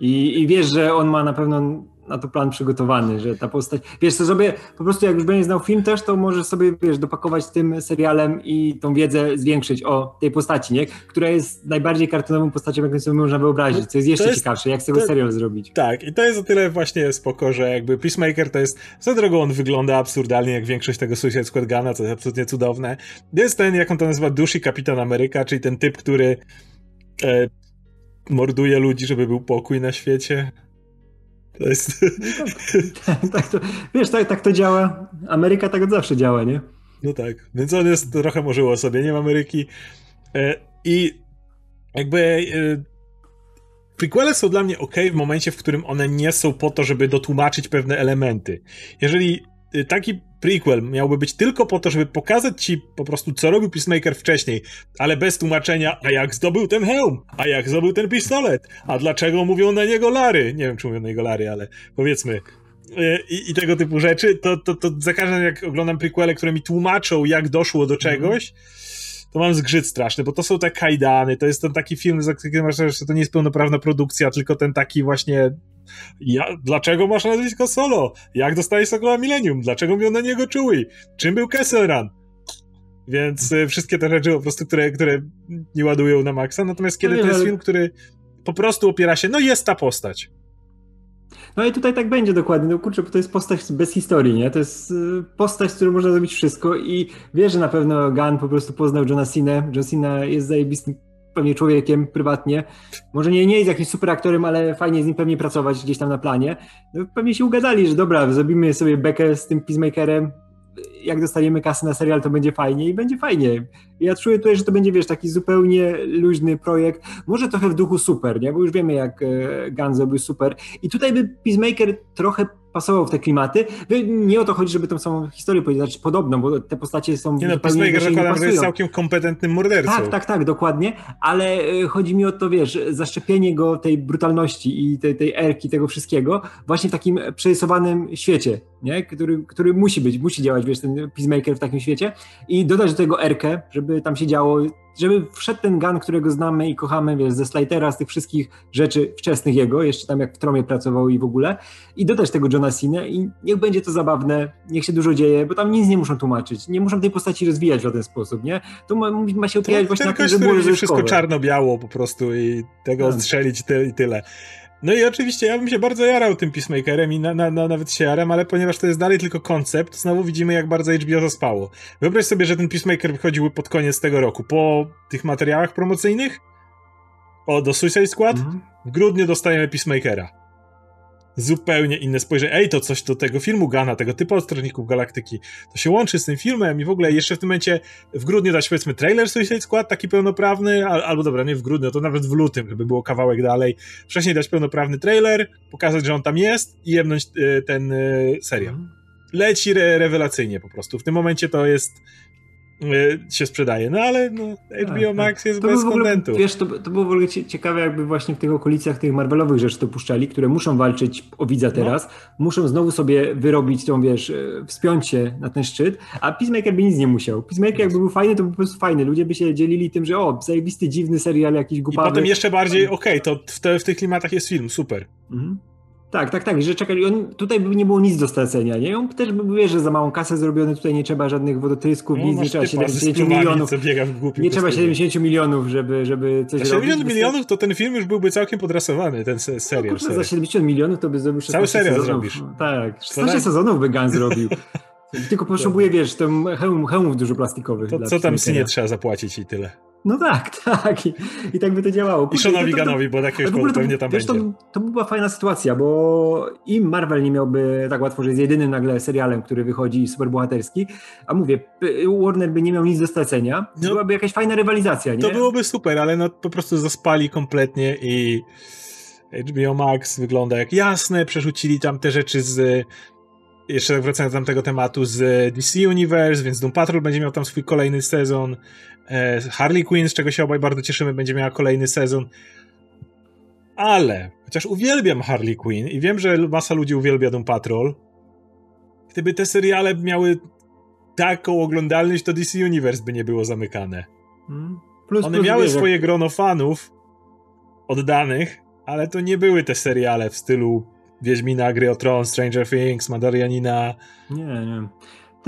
I, I wiesz, że on ma na pewno na to plan przygotowany, że ta postać, wiesz co, sobie po prostu jak już będzie znał film też, to możesz sobie, wiesz, dopakować tym serialem i tą wiedzę zwiększyć o tej postaci, nie? Która jest najbardziej kartonową postacią, jaką sobie można wyobrazić, co jest jeszcze jest, ciekawsze, jak z tego to, serial zrobić. Tak, i to jest o tyle właśnie spoko, że jakby Peacemaker to jest, za drogą on wygląda absurdalnie, jak większość tego Suicide Squad Gana, co jest absolutnie cudowne. Jest ten, jak on to nazywa, Duszy Kapitan Ameryka, czyli ten typ, który e, morduje ludzi, żeby był pokój na świecie. To jest... No tak, tak, to, wiesz, tak, tak to działa. Ameryka tak od zawsze działa, nie? No tak, więc on jest trochę może sobie, ma Ameryki. E, I jakby e, prequele są dla mnie ok w momencie, w którym one nie są po to, żeby dotłumaczyć pewne elementy. Jeżeli taki prequel miałby być tylko po to, żeby pokazać ci po prostu, co robił Peacemaker wcześniej, ale bez tłumaczenia, a jak zdobył ten hełm, a jak zdobył ten pistolet, a dlaczego mówią na niego Lary. Nie wiem, czy mówią na niego Lary, ale powiedzmy. Y, I, i tego typu rzeczy, to, to, to za każdym jak oglądam prequele, które mi tłumaczą, jak doszło do czegoś, to mam zgrzyt straszny, bo to są te kajdany, to jest ten taki film, za który masz, że to nie jest pełnoprawna produkcja, tylko ten taki właśnie ja, dlaczego masz nazwisko Solo? Jak dostałeś Sokoła Millennium? Dlaczego mówią na niego Chewie? Czym był Kessel Run? Więc y, wszystkie te rzeczy po prostu, które, które nie ładują na maksa. Natomiast kiedy no to jest ale... film, który po prostu opiera się, no jest ta postać. No i tutaj tak będzie dokładnie, no kurczę, bo to jest postać bez historii, nie? To jest y, postać, z którą można zrobić wszystko i wie, że na pewno Gunn po prostu poznał Johna Cena. John Cena jest zajebistym pewnie człowiekiem prywatnie. Może nie, nie jest jakimś super aktorem, ale fajnie z nim pewnie pracować gdzieś tam na planie. No, pewnie się ugadali, że dobra, zrobimy sobie bekę z tym Peacemakerem, jak dostaniemy kasę na serial, to będzie fajnie i będzie fajnie. Ja czuję tutaj, że to będzie, wiesz, taki zupełnie luźny projekt, może trochę w duchu super, nie? Bo już wiemy, jak e, Gunn zrobił super. I tutaj by Peacemaker trochę pasował w te klimaty. Nie o to chodzi, żeby tą samą historię powiedzieć, znaczy podobną, bo te postacie są Nie no, Peacemaker zakładam, że jest całkiem kompetentnym mordercą. Tak, tak, tak, dokładnie, ale e, chodzi mi o to, wiesz, zaszczepienie go tej brutalności i tej, tej erki, tego wszystkiego właśnie w takim przerysowanym świecie, nie? Który, który musi być, musi działać, wiesz, ten Peacemaker w takim świecie i dodać do tego erkę, żeby tam się działo żeby wszedł ten gun, którego znamy i kochamy, wiesz, ze Slightera, z tych wszystkich rzeczy wczesnych jego, jeszcze tam jak w Tromie pracował i w ogóle, i dodać tego Johna Cena i niech będzie to zabawne, niech się dużo dzieje, bo tam nic nie muszą tłumaczyć, nie muszą tej postaci rozwijać w żaden sposób, nie? To ma, ma się opierać właśnie na tym, że było wszystko czarno-biało po prostu i tego tak. strzelić ty, i tyle. No i oczywiście ja bym się bardzo jarał tym Peacemakerem i na, na, na, nawet się jaram, ale ponieważ to jest dalej tylko koncept, znowu widzimy jak bardzo HBO zaspało. Wyobraź sobie, że ten Peacemaker wychodził pod koniec tego roku, po tych materiałach promocyjnych o, do Suicide Squad, -hmm. w grudniu dostajemy Peacemakera zupełnie inne spojrzenie. Ej, to coś do tego filmu Gana, tego typu od Strażników Galaktyki. To się łączy z tym filmem i w ogóle jeszcze w tym momencie w grudniu dać powiedzmy trailer Suicide Squad, taki pełnoprawny, al, albo dobra, nie w grudniu, to nawet w lutym, żeby było kawałek dalej. Wcześniej dać pełnoprawny trailer, pokazać, że on tam jest i jebnąć y, ten y, serial. Mhm. Leci re rewelacyjnie po prostu. W tym momencie to jest się sprzedaje. No ale no, HBO tak, Max tak. jest to bez kontentu. Wiesz, to, to było w ogóle ciekawe, jakby właśnie w tych okolicach tych Marvelowych rzeczy to puszczali, które muszą walczyć o widza no. teraz, no. muszą znowu sobie wyrobić tą, wiesz, e, wspiąć się na ten szczyt, a Peacemaker by nic nie musiał. Peacemaker jakby był fajny, to był po prostu fajny. Ludzie by się dzielili tym, że o, zajebisty, dziwny serial jakiś głupawy. I potem jeszcze bardziej, okej, okay, to w, te, w tych klimatach jest film, super. Mhm. Tak, tak, tak, że czekali, on, tutaj by nie było nic do stracenia, nie? On też by wie, że za małą kasę zrobiony, tutaj nie trzeba żadnych wodotrysków, no, nic, nie trzeba 70 milionów. nie trzeba 70 milionów, żeby, żeby coś za 70 robić. milionów to ten film już byłby całkiem podrasowany, ten serial. No, za 70 milionów to by zrobił 16 Cały serial sezonów. zrobisz. tak, 16 sezonów by Gun zrobił. Tylko potrzebuje, wiesz, tam hełm, hełmów dużo plastikowych. To co tam nie trzeba zapłacić i tyle. No tak, tak. I, i tak by to działało. I Seanowi Ganowi, bo jakiegoś powodu pewnie tam wiesz, będzie. To, to była fajna sytuacja, bo i Marvel nie miałby tak łatwo, że jest jedynym nagle serialem, który wychodzi superbohaterski, a mówię, Warner by nie miał nic do stracenia. No, byłaby jakaś fajna rywalizacja, nie? To byłoby super, ale no po prostu zaspali kompletnie i HBO Max wygląda jak jasne, przerzucili tam te rzeczy z jeszcze tak wracając do tego tematu z DC Universe, więc Doom Patrol będzie miał tam swój kolejny sezon. E, Harley Quinn, z czego się obaj bardzo cieszymy, będzie miała kolejny sezon. Ale, chociaż uwielbiam Harley Quinn i wiem, że masa ludzi uwielbia Doom Patrol, gdyby te seriale miały taką oglądalność, to DC Universe by nie było zamykane. Hmm. Plus, One plus miały swoje grono fanów oddanych, ale to nie były te seriale w stylu Wiedźmina, Gry o Tron, Stranger Things, Mandalorianina. Nie, nie.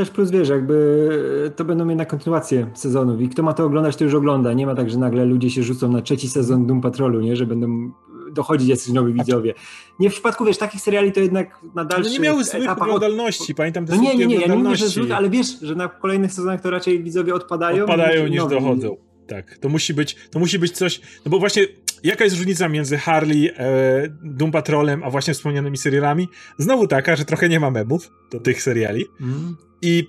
Też plus wiesz, jakby to będą jednak kontynuacje sezonów i kto ma to oglądać, to już ogląda. Nie ma tak, że nagle ludzie się rzucą na trzeci sezon Doom Patrolu, nie? Że będą dochodzić jacyś nowi widzowie. Nie w przypadku, wiesz, takich seriali to jednak na dalszych nie miały złych oglądalności, pamiętam te no nie, nie, nie, ja nie mówię, że złych, ale wiesz, że na kolejnych sezonach to raczej widzowie odpadają. Odpadają niż, niż dochodzą. Tak, to musi być, to musi być coś, no bo właśnie Jaka jest różnica między Harley, e, Doom Patrolem, a właśnie wspomnianymi serialami? Znowu taka, że trochę nie ma memów do tych seriali. Mm. I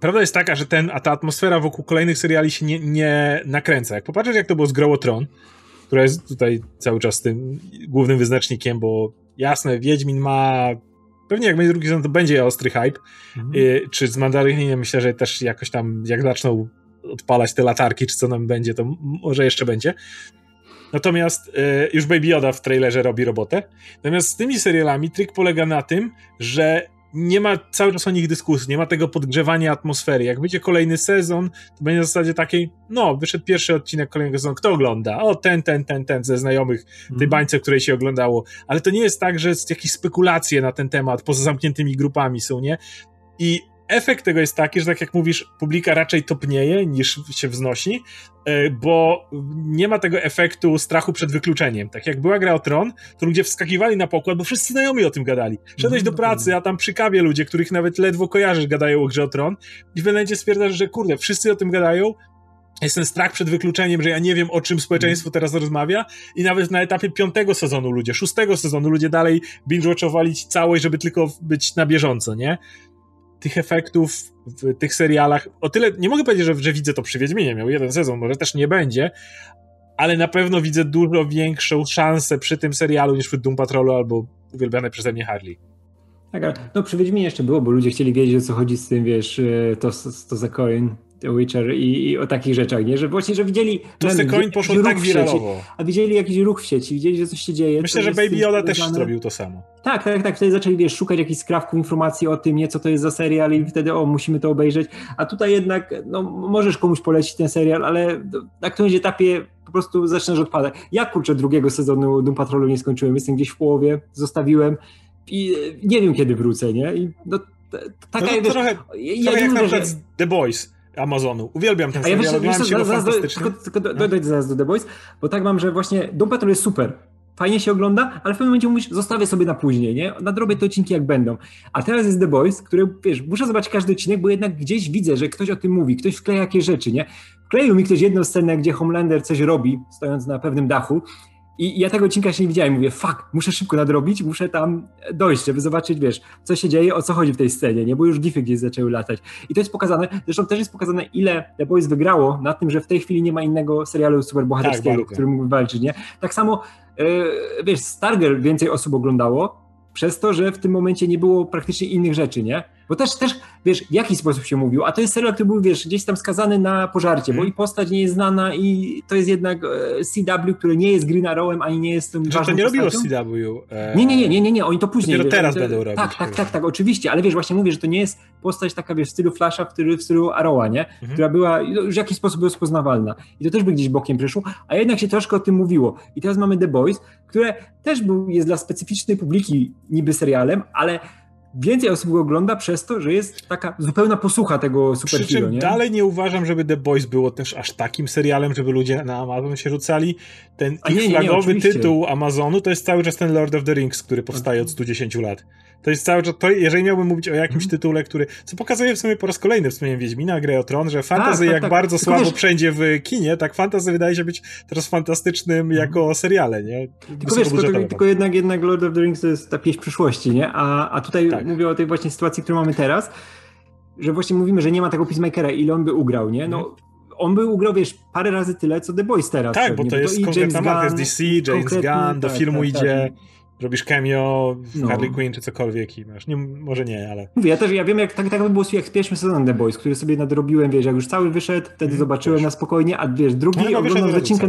prawda jest taka, że ten, a ta atmosfera wokół kolejnych seriali się nie, nie nakręca. Jak popatrzysz, jak to było z Grow Tron, która jest tutaj cały czas tym głównym wyznacznikiem, bo jasne, Wiedźmin ma Pewnie jak będzie drugi sezon, to będzie ostry hype. Mm. czy z Mandaryniem myślę, że też jakoś tam, jak zaczną odpalać te latarki, czy co nam będzie, to może jeszcze będzie. Natomiast y, już Baby Yoda w trailerze robi robotę. Natomiast z tymi serialami trik polega na tym, że nie ma cały czas o nich dyskusji, nie ma tego podgrzewania atmosfery. Jak będzie kolejny sezon, to będzie w zasadzie takiej, no, wyszedł pierwszy odcinek kolejnego sezonu, kto ogląda? O, ten, ten, ten, ten ze znajomych, tej mm. bańce, której się oglądało. Ale to nie jest tak, że jakieś spekulacje na ten temat poza zamkniętymi grupami są, nie? I efekt tego jest taki, że tak jak mówisz, publika raczej topnieje niż się wznosi, e, bo nie ma tego efektu strachu przed wykluczeniem. Tak jak była gra o Tron, to ludzie wskakiwali na pokład, bo wszyscy znajomi o tym gadali. Szedłeś do pracy, a tam przy kawie ludzie, których nawet ledwo kojarzysz, gadają o grze o Tron i w momencie stwierdzasz, że kurde, wszyscy o tym gadają, jest ten strach przed wykluczeniem, że ja nie wiem, o czym społeczeństwo teraz rozmawia i nawet na etapie piątego sezonu ludzie, szóstego sezonu ludzie dalej binge-watchowali całość, żeby tylko być na bieżąco, nie? Tych efektów w tych serialach, o tyle, nie mogę powiedzieć, że, że widzę to przy Wiedźminie, miał jeden sezon, może też nie będzie, ale na pewno widzę dużo większą szansę przy tym serialu niż przy Doom Patrolu albo uwielbianej przeze mnie Harley. Tak, ale no przy Wiedźminie jeszcze było, bo ludzie chcieli wiedzieć, o co chodzi z tym, wiesz, e, to, to za coin, Witcher i, i, o takich rzeczach, nie? Że właśnie, że widzieli... To ten coin poszło tak wiralowo. A widzieli jakiś ruch w sieci, widzieli, że coś się dzieje. Myślę, że Baby Yoda też zrobił to samo. Tak, tak, tak. Wtedy zaczęli, wiesz, szukać jakichś skrawków informacji o tym, nie, co to jest za serial i wtedy, o, musimy to obejrzeć. A tutaj jednak, no, możesz komuś polecić ten serial, ale na którymś etapie po prostu zaczynasz odpadać. Ja, kurczę, drugiego sezonu Doom Patrolu nie skończyłem. Jestem gdzieś w połowie, zostawiłem i nie wiem, kiedy wrócę, nie? I no, taka, no to trochę, ja, trochę jak na przykład że... The Boys Amazonu. Uwielbiam ten serial, ja wiesz, się zaraz, tylko, tylko do, no. dojdę zaraz do The Boys, bo tak mam, że właśnie Doom Patrol jest super. Fajnie się ogląda, ale w pewnym momencie mówisz, zostawię sobie na później, nie? Nadrobię te odcinki jak będą. A teraz jest The Boys, który, wiesz, muszę zobaczyć każdy odcinek, bo jednak gdzieś widzę, że ktoś o tym mówi, ktoś wkleja jakieś rzeczy, nie? Wkleił mi ktoś jedną scenę, gdzie Homelander coś robi, stojąc na pewnym dachu i ja tego odcinka się nie widziałem. Mówię, fuck, muszę szybko nadrobić, muszę tam dojść, żeby zobaczyć, wiesz, co się dzieje, o co chodzi w tej scenie, nie? Bo już gify gdzieś zaczęły latać. I to jest pokazane, zresztą też jest pokazane, ile The Boys wygrało na tym, że w tej chwili nie ma innego serialu superbohaterskiego, tak, który mógł walczyć, nie? Tak samo, yy, wiesz, Stargirl więcej osób oglądało, przez to, że w tym momencie nie było praktycznie innych rzeczy, nie? Bo też, też, wiesz, w jaki sposób się mówił, a to jest serial, który był, wiesz, gdzieś tam skazany na pożarcie, bo mhm. i postać nie jest znana i to jest jednak e, CW, który nie jest Green Arrowem, ani nie jest tym że to nie robiło CW. E... Nie, nie, nie, nie, nie, nie, oni to później. Dopiero teraz będą robić. Tak, tak, tak, tak, oczywiście, ale wiesz, właśnie mówię, że to nie jest postać taka, wiesz, w stylu Flasha, w stylu, w stylu Arrowa, nie? Mhm. Która była już w jakiś sposób rozpoznawalna. I to też by gdzieś bokiem przyszło, a jednak się troszkę o tym mówiło. I teraz mamy The Boys, które też był, jest dla specyficznej publiki niby serialem, ale więcej osób go ogląda przez to, że jest taka zupełna posłucha tego superhero. Nie? dalej nie uważam, żeby The Boys było też aż takim serialem, żeby ludzie na Amazon się rzucali. Ten A ich nie, nie, flagowy nie, tytuł Amazonu to jest cały czas ten Lord of the Rings, który powstaje od 110 lat. To jest cały czas, to, jeżeli miałbym mówić o jakimś mm. tytule, który, co pokazuje w sumie po raz kolejny wspomniałem Wiedźmina, grę o Tron, że fantasy tak, tak, jak tak. bardzo słabo wiesz, wszędzie w kinie, tak fantasy wydaje się być teraz fantastycznym mm. jako seriale, nie? Tylko wiesz, tylko, tylko, jednak, jednak Lord of the Rings to jest ta pieśń przyszłości, nie? A, a tutaj tak. mówię o tej właśnie sytuacji, którą mamy teraz, że właśnie mówimy, że nie ma tego Peacemakera, ile on by ugrał, nie? No, mm on by ugrał, wiesz, parę razy tyle, co The Boys teraz. Tak, pewnie, bo to jest bo to konkretna marka, jest DC, James Gunn, do tak, filmu tak, idzie, tak robisz cameo w no. Harley Quinn czy cokolwiek i masz. Nie, może nie, ale. Mówię, ja też ja wiem, jak tak, tak by było jak z pierwszym sezonem The Boys, który sobie nadrobiłem, wiesz, jak już cały wyszedł, wtedy mm, zobaczyłem na spokojnie, a wiesz, drugi no, oglądam zacinkę.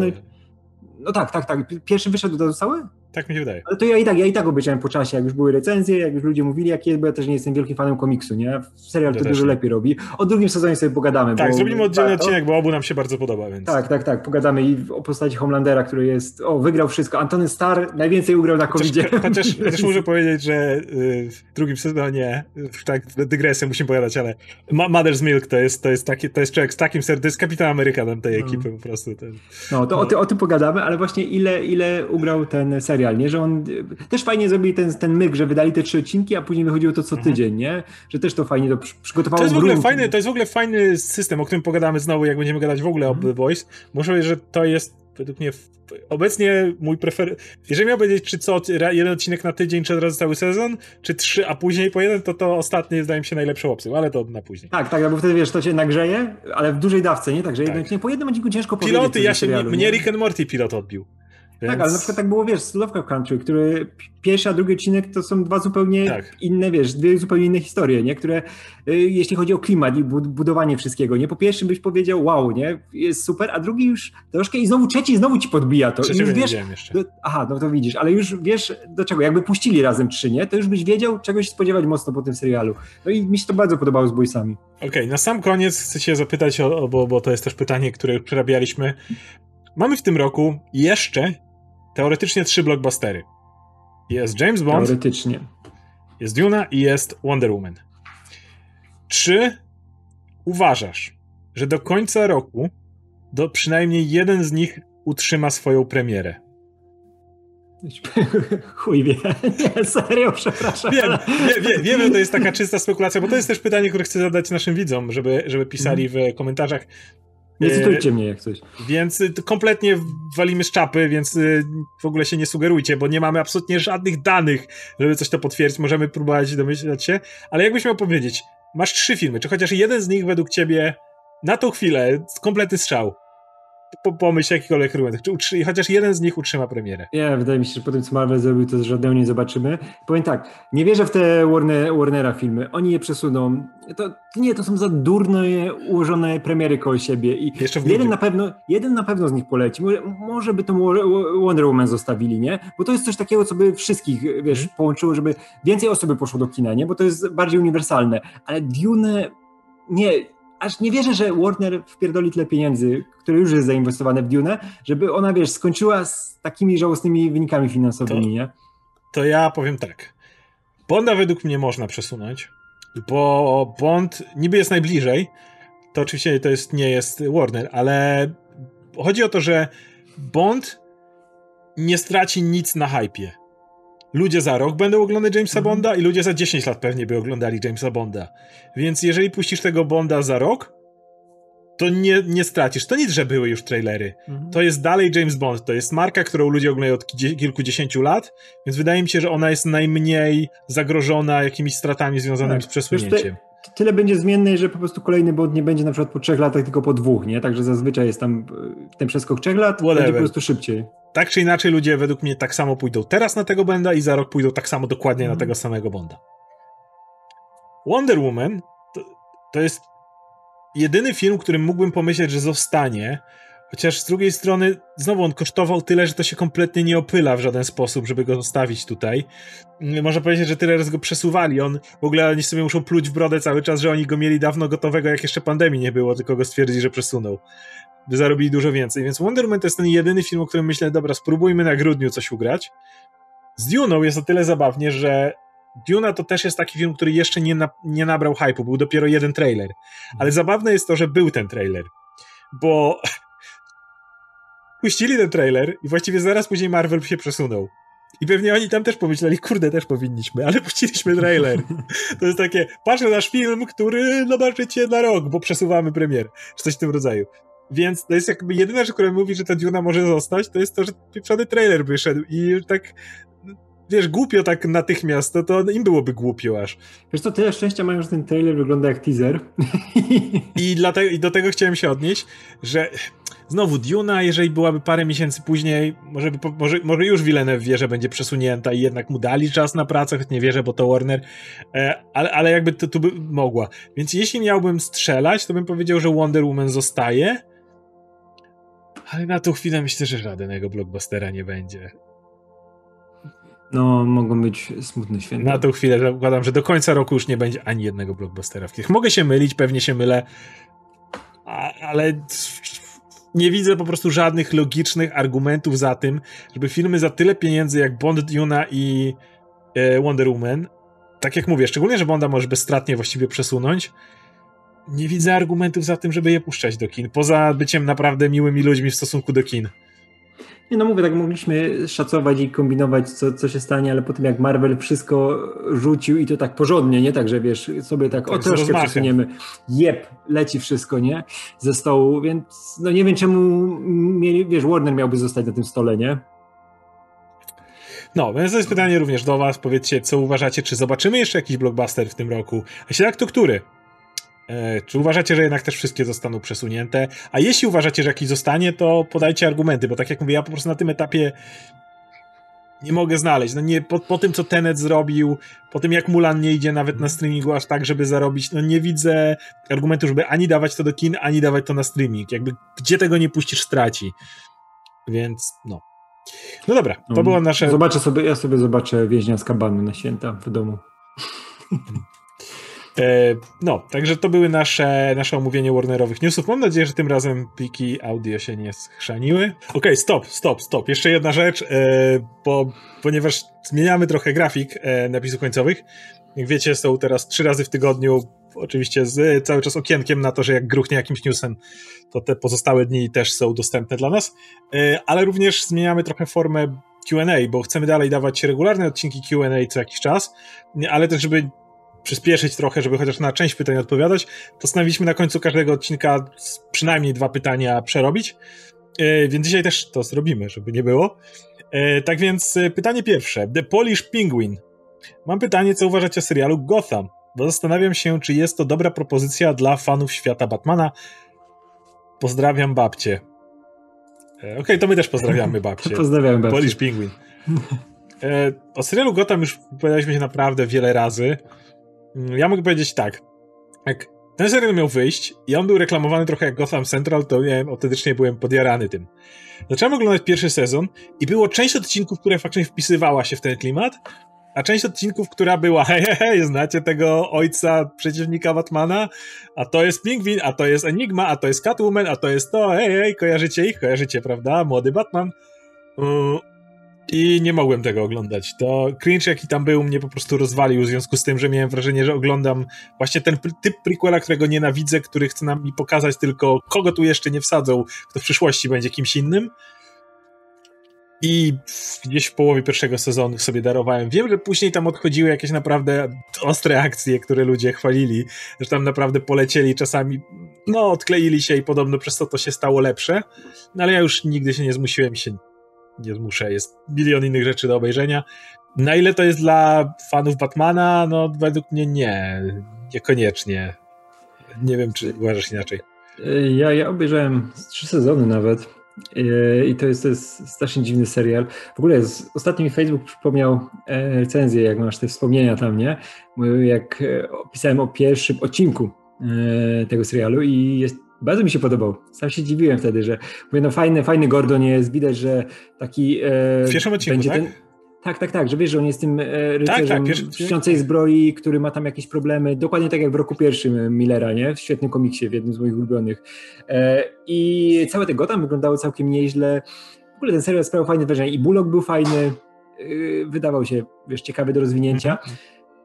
No tak, tak, tak. Pierwszy wyszedł do cały? Tak mi się wydaje. Ale to ja i tak, ja i tak obejrzałem po czasie, jak już były recenzje, jak już ludzie mówili, jak jest, bo ja też nie jestem wielkim fanem komiksu, nie? Serial ja to dużo nie. lepiej robi. O drugim sezonie sobie pogadamy. Tak, bo, zrobimy oddzielny tak, odcinek, bo obu nam się bardzo podoba, więc... Tak, tak, tak, pogadamy i o postaci Homelandera, który jest, o, wygrał wszystko. Antony Starr najwięcej ugrał na covid Chociaż, chociaż, chociaż muszę powiedzieć, że y, w drugim sezonie, tak, dygresję musimy pogadać, ale Mother's Milk to jest, to jest, taki, to jest człowiek z takim sercem, to jest kapitan Ameryka tej hmm. ekipy po prostu. Ten, no, to no. O, ty, o tym pogadamy, ale właśnie ile, ile ugrał ten serial, nie? Że on też fajnie zrobili ten, ten myk, że wydali te trzy odcinki, a później wychodziło to co mhm. tydzień, nie? Że też to fajnie to przygotowało. To jest, w ogóle fajny, to jest w ogóle fajny system, o którym pogadamy znowu, jak będziemy gadać w ogóle o The Voice. Muszę powiedzieć, że to jest według mnie obecnie mój prefer... Jeżeli miał powiedzieć, czy co, jeden odcinek na tydzień, czy od razu cały sezon, czy trzy, a później po jeden, to to ostatnie zdaje mi się najlepszą opcją, ale to na później. Tak, tak, bo wtedy wiesz, to się nagrzeje, ale w dużej dawce, nie? Także tak. po jednym odcinku ciężko Piloty, powiedzieć. Piloty, ja się, serialu, mnie nie? Rick and Morty pilot odbił. Więc... Tak, ale na przykład tak było, wiesz, z Lovecraft Country, który pierwszy, a drugi odcinek to są dwa zupełnie tak. inne, wiesz, dwie zupełnie inne historie, nie? Które, y, jeśli chodzi o klimat i budowanie wszystkiego, nie? Po pierwszym byś powiedział, wow, nie? Jest super, a drugi już troszkę i znowu trzeci znowu ci podbija to. Trzeciego I już wiesz, jeszcze. Do, aha, no to widzisz, ale już wiesz do czego, jakby puścili razem trzy, nie? To już byś wiedział, czego się spodziewać mocno po tym serialu. No i mi się to bardzo podobało z Boysami. Okej, okay, na sam koniec chcę się zapytać, o, bo, bo to jest też pytanie, które już przerabialiśmy. Mamy w tym roku jeszcze teoretycznie trzy blockbustery. Jest James Bond. Teoretycznie. Jest Duna i jest Wonder Woman. Czy uważasz, że do końca roku do przynajmniej jeden z nich utrzyma swoją premierę? Chuj wie. Nie, serio, przepraszam. Wiem, wie, wie, wiem, że to jest taka czysta spekulacja, bo to jest też pytanie, które chcę zadać naszym widzom, żeby, żeby pisali w komentarzach. Nie cytujcie mnie jak coś. Więc kompletnie walimy z czapy, więc y, w ogóle się nie sugerujcie, bo nie mamy absolutnie żadnych danych, żeby coś to potwierdzić. Możemy próbować domyślać się, ale jakbyś miał powiedzieć, masz trzy filmy, czy chociaż jeden z nich według ciebie na tą chwilę kompletny strzał po, pomyśl jakikolwiek argument. Czy chociaż jeden z nich utrzyma premierę. Nie, wydaje mi się, że po tym, co Marvel zrobił, to żadnego nie zobaczymy. Powiem tak, nie wierzę w te Warner, Warnera filmy. Oni je przesuną. To, nie, to są za durno ułożone premiery koło siebie. I Jeszcze w jeden na, pewno, jeden na pewno z nich poleci. Może, może by tą Wonder Woman zostawili, nie? Bo to jest coś takiego, co by wszystkich, wiesz, mm. połączyło, żeby więcej osób poszło do kina, nie? Bo to jest bardziej uniwersalne. Ale Dune... Nie, aż nie wierzę, że Warner wpierdoli tyle pieniędzy, które już jest zainwestowane w Dune, żeby ona, wiesz, skończyła z takimi żałosnymi wynikami finansowymi, to, nie? To ja powiem tak. Bonda według mnie można przesunąć, bo Bond niby jest najbliżej, to oczywiście to jest, nie jest Warner, ale chodzi o to, że Bond nie straci nic na hypie ludzie za rok będą oglądać Jamesa mhm. Bonda i ludzie za 10 lat pewnie by oglądali Jamesa Bonda. Więc jeżeli puścisz tego Bonda za rok, to nie, nie stracisz. To nic, że były już trailery. Mhm. To jest dalej James Bond. To jest marka, którą ludzie oglądają od kilkudziesięciu lat, więc wydaje mi się, że ona jest najmniej zagrożona jakimiś stratami związanymi tak. z przesunięciem. Tyle będzie zmiennej, że po prostu kolejny Bond nie będzie na przykład po trzech latach, tylko po dwóch, nie? Także zazwyczaj jest tam e, ten przeskok trzech lat, Whatever. będzie po prostu szybciej tak czy inaczej ludzie według mnie tak samo pójdą teraz na tego Bonda i za rok pójdą tak samo dokładnie mm. na mhm. tego samego Bonda. Wonder Woman to, to jest jedyny film, którym mógłbym pomyśleć, że zostanie, chociaż z drugiej strony znowu on kosztował tyle, że to się kompletnie nie opyla w żaden sposób, żeby go zostawić tutaj. Mm, można powiedzieć, że tyle razy go przesuwali. On w ogóle oni sobie muszą pluć w brodę cały czas, że oni go mieli dawno gotowego, jak jeszcze pandemii nie było, tylko go stwierdzili, że przesunął by zarobili dużo więcej. Więc Wonder Woman to jest ten jedyny film, o którym myślę, dobra, spróbujmy na grudniu coś ugrać. Z Dune'ą jest o tyle zabawnie, że Duna to też jest taki film, który jeszcze nie, na, nie nabrał hypu, był dopiero jeden trailer. Ale zabawne jest to, że był ten trailer, bo puścili ten trailer i właściwie zaraz później Marvel się przesunął. I pewnie oni tam też pomyśleli, kurde, też powinniśmy, ale puściliśmy trailer. To jest takie, patrzę nasz film, który zobaczycie na rok, bo przesuwamy premier, czy coś w tym rodzaju. Więc to jest jakby jedyna rzecz, która mówi, że ta Duna może zostać, to jest to, że pieprzony trailer wyszedł i tak wiesz, głupio tak natychmiast, to, to im byłoby głupio aż. Wiesz co, tyle szczęścia mają, że ten trailer wygląda jak teaser. I, dlatego, I do tego chciałem się odnieść, że znowu Duna, jeżeli byłaby parę miesięcy później, może, by, może, może już Villeneuve wie, że będzie przesunięta i jednak mu dali czas na pracę, choć nie wierzę, bo to Warner, e, ale, ale jakby to tu by mogła. Więc jeśli miałbym strzelać, to bym powiedział, że Wonder Woman zostaje, ale na tą chwilę myślę, że żadnego blockbustera nie będzie. No, mogą być smutne święta. Na tą chwilę zakładam, że do końca roku już nie będzie ani jednego blockbustera w tych. Mogę się mylić, pewnie się mylę, ale nie widzę po prostu żadnych logicznych argumentów za tym, żeby filmy za tyle pieniędzy jak Bond, Duna i e, Wonder Woman, tak jak mówię, szczególnie, że Bonda możesz bezstratnie właściwie przesunąć, nie widzę argumentów za tym, żeby je puszczać do kin, poza byciem naprawdę miłymi ludźmi w stosunku do kin. Nie no mówię, tak mogliśmy szacować i kombinować, co, co się stanie, ale po tym jak Marvel wszystko rzucił i to tak porządnie, nie tak, że wiesz, sobie tak, tak o troszkę przesuniemy, jeb, leci wszystko, nie, ze stołu, więc no nie wiem czemu, mieli, wiesz, Warner miałby zostać na tym stole, nie? No, więc to jest pytanie również do was, powiedzcie, co uważacie, czy zobaczymy jeszcze jakiś blockbuster w tym roku? A jeśli tak, to który? E, czy uważacie, że jednak też wszystkie zostaną przesunięte? A jeśli uważacie, że jakiś zostanie, to podajcie argumenty, bo tak jak mówię, ja po prostu na tym etapie nie mogę znaleźć. No nie, po, po tym, co Tenet zrobił, po tym, jak Mulan nie idzie nawet na streamingu aż tak, żeby zarobić, no nie widzę argumentu, żeby ani dawać to do kin, ani dawać to na streaming. Jakby gdzie tego nie puścisz, straci. Więc no. No dobra, to no, było nasze... Zobaczę sobie, ja sobie zobaczę Więźnia z kabanu na święta w domu. E, no, także to były nasze, nasze omówienie Warnerowych newsów. Mam nadzieję, że tym razem pliki audio się nie schrzaniły. Okej, okay, stop, stop, stop. Jeszcze jedna rzecz, e, bo, ponieważ zmieniamy trochę grafik e, napisów końcowych. Jak wiecie, są teraz trzy razy w tygodniu oczywiście z cały czas okienkiem na to, że jak gruchnie jakimś newsem, to te pozostałe dni też są dostępne dla nas, ale również zmieniamy trochę formę Q&A, bo chcemy dalej dawać regularne odcinki Q&A co jakiś czas, ale też żeby przyspieszyć trochę, żeby chociaż na część pytań odpowiadać, postanowiliśmy na końcu każdego odcinka przynajmniej dwa pytania przerobić, e, więc dzisiaj też to zrobimy, żeby nie było. E, tak więc pytanie pierwsze. The Polish Penguin. Mam pytanie, co uważacie o serialu Gotham? Bo zastanawiam się, czy jest to dobra propozycja dla fanów świata Batmana. Pozdrawiam babcie. E, okej, okay, to my też pozdrawiamy babcie. Pozdrawiam babcie. Polish Penguin. E, o serialu Gotham już powiedzieliśmy się naprawdę wiele razy. Mm, ja mogę powiedzieć tak. Jak ten serial miał wyjść i on był reklamowany trochę jak Gotham Central, to ja autentycznie byłem podjarany tym. Zacząłem oglądać pierwszy sezon i było część odcinków, które faktycznie wpisywała się w ten klimat, a część odcinków, która była hej, hej, znacie tego ojca przeciwnika Batmana, a to jest Pingwin, a to jest Enigma, a to jest Catwoman, a to jest to, hej, hej, kojarzycie ich, kojarzycie, prawda? Młody Batman. I nie mogłem tego oglądać. To cringe, jaki tam był, mnie po prostu rozwalił w związku z tym, że miałem wrażenie, że oglądam właśnie ten typ prequela, którego nienawidzę, który chce nam mi pokazać tylko, kogo tu jeszcze nie wsadzą, kto w przyszłości będzie kimś innym. I gdzieś w połowie pierwszego sezonu sobie darowałem. Wiem, że później tam odchodziły jakieś naprawdę ostre akcje, które ludzie chwalili, że tam naprawdę polecieli czasami, no odkleili się i podobno przez to to się stało lepsze, no ale ja już nigdy się nie zmusiłem się nie zmuszę, jest milion innych rzeczy do obejrzenia. Na ile to jest dla fanów Batmana? No według mnie nie, niekoniecznie. Nie wiem, czy uważasz inaczej. Ja, ja obejrzałem trzy sezony nawet i to jest, to jest strasznie dziwny serial. W ogóle z, ostatnio mi Facebook przypomniał e, recenzję, jak masz te wspomnienia tam, nie? Jak e, opisałem o pierwszym odcinku e, tego serialu i jest, bardzo mi się podobał. Sam się dziwiłem wtedy, że mówię, no fajny, fajny Gordon jest, widać, że taki... w pierwszym odcinku, będzie tak? Ten, tak, tak, tak, że wiesz, że on jest tym rycerzem tak, tak, zbroi, który ma tam jakieś problemy, dokładnie tak jak w roku pierwszym Millera, nie? W świetnym komiksie, w jednym z moich ulubionych. I całe te Gotham wyglądało całkiem nieźle. W ogóle ten serial sprawiał fajne wrażenie i Bullock był fajny, wydawał się, wiesz, ciekawy do rozwinięcia. Mhm.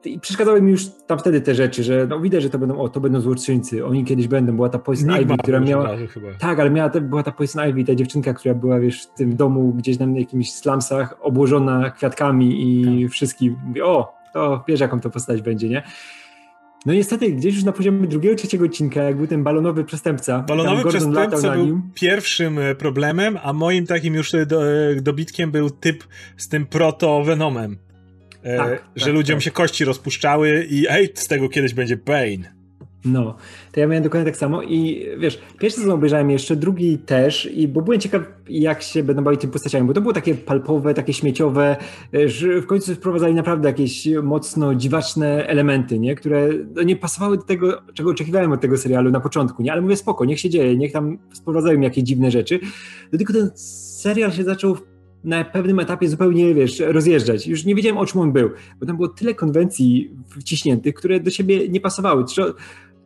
I przeszkadzały mi już tam wtedy te rzeczy, że no widać, że to będą, o, to będą złoczyńcy, oni kiedyś będą. Była ta Poison Ivy, która miała. Tak, ale miała, była ta Poison Ivy, ta dziewczynka, która była, wiesz, w tym domu gdzieś na jakimiś slumsach, obłożona kwiatkami i tak. wszystkim. Mówię, o, to wiesz, jaką to postać będzie, nie? No niestety, gdzieś już na poziomie drugiego, trzeciego odcinka, jak był ten balonowy przestępca. Balonowy przestępca był pierwszym e, problemem, a moim takim już e, do, e, dobitkiem był typ z tym proto-venomem. Tak, że tak, ludziom tak. się kości rozpuszczały i ej, z tego kiedyś będzie Bane. No, to ja miałem dokładnie tak samo i wiesz, pierwszy sezon obejrzałem jeszcze, drugi też, i bo byłem ciekaw, jak się będą bawić tym postaciami, bo to było takie palpowe, takie śmieciowe, że w końcu wprowadzali naprawdę jakieś mocno dziwaczne elementy, nie? które no, nie pasowały do tego, czego oczekiwałem od tego serialu na początku, nie? Ale mówię, spoko, niech się dzieje, niech tam wprowadzają jakieś dziwne rzeczy. Do tylko ten serial się zaczął na pewnym etapie zupełnie, wiesz, rozjeżdżać. Już nie wiedziałem, o czym on był, bo tam było tyle konwencji wciśniętych, które do siebie nie pasowały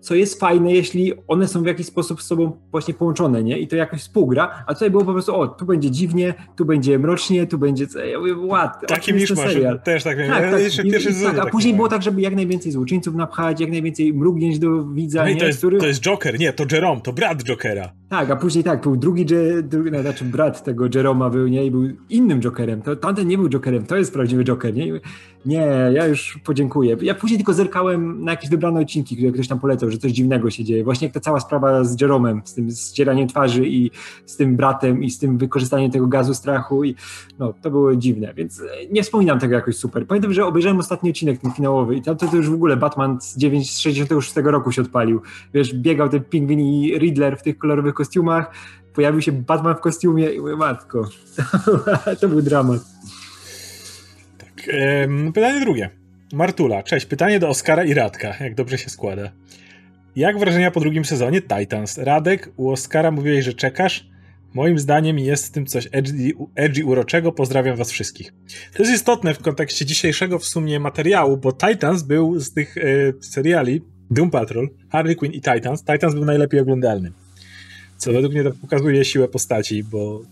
co jest fajne, jeśli one są w jakiś sposób z sobą właśnie połączone, nie? I to jakoś współgra, a tutaj było po prostu, o, tu będzie dziwnie, tu będzie mrocznie, tu będzie, ja mówię, ład, Taki misz masz, też tak wiem, tak, tak, jeszcze i, pierwszy tak, A później było tak, żeby jak najwięcej złoczyńców napchać, jak najwięcej mrugnięć do widza, no nie? To jest, Który... to jest Joker, nie, to Jerome, to brat Jokera. Tak, a później tak, był drugi, drugi no, znaczy brat tego Jeroma był, nie? I był innym Jokerem, to tamten nie był Jokerem, to jest prawdziwy Joker, nie? Nie, ja już podziękuję. Ja później tylko zerkałem na jakieś wybrane odcinki, które ktoś tam polecał, że coś dziwnego się dzieje. Właśnie jak ta cała sprawa z Jeromem, z tym zcieraniem twarzy i z tym bratem i z tym wykorzystaniem tego gazu strachu i no, to było dziwne, więc nie wspominam tego jakoś super. Pamiętam, że obejrzałem ostatni odcinek, ten finałowy i tam to, to już w ogóle Batman z, 9, z 66 roku się odpalił. Wiesz, biegał ten pingwin i Riddler w tych kolorowych kostiumach, pojawił się Batman w kostiumie i mówię, matko, to był dramat. Pytanie drugie. Martula, cześć. Pytanie do Oskara i Radka, jak dobrze się składa. Jak wrażenia po drugim sezonie Titans? Radek, u Oskara mówiłeś, że czekasz. Moim zdaniem jest w tym coś edgy, edgy uroczego. Pozdrawiam was wszystkich. To jest istotne w kontekście dzisiejszego w sumie materiału, bo Titans był z tych e, seriali Doom Patrol, Harley Quinn i Titans. Titans był najlepiej oglądalny. Co według mnie to pokazuje siłę postaci, bo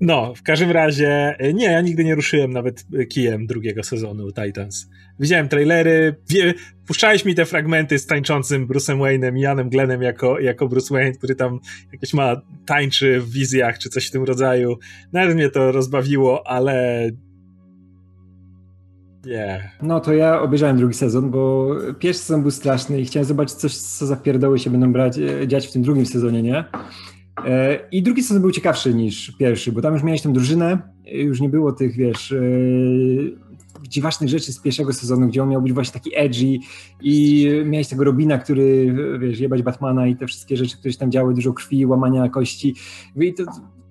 No, w każdym razie, nie, ja nigdy nie ruszyłem nawet kijem drugiego sezonu Titans. Widziałem trailery, wie, puszczałeś mi te fragmenty z tańczącym Bruce'em Wayne'em i Janem Glennem jako, jako Bruce Wayne, który tam jakieś ma tańczy w wizjach czy coś w tym rodzaju. Nawet mnie to rozbawiło, ale nie. No to ja obejrzałem drugi sezon, bo pierwszy sezon był straszny i chciałem zobaczyć coś, co za pierdoły się będą brać, e, dziać w tym drugim sezonie, nie? E, I drugi sezon był ciekawszy niż pierwszy, bo tam już miałeś tę drużynę, już nie było tych, wiesz, e, dziwacznych rzeczy z pierwszego sezonu, gdzie on miał być właśnie taki edgy i miałeś tego Robina, który, wiesz, jebać Batmana i te wszystkie rzeczy, które się tam działy, dużo krwi, łamania kości. I to,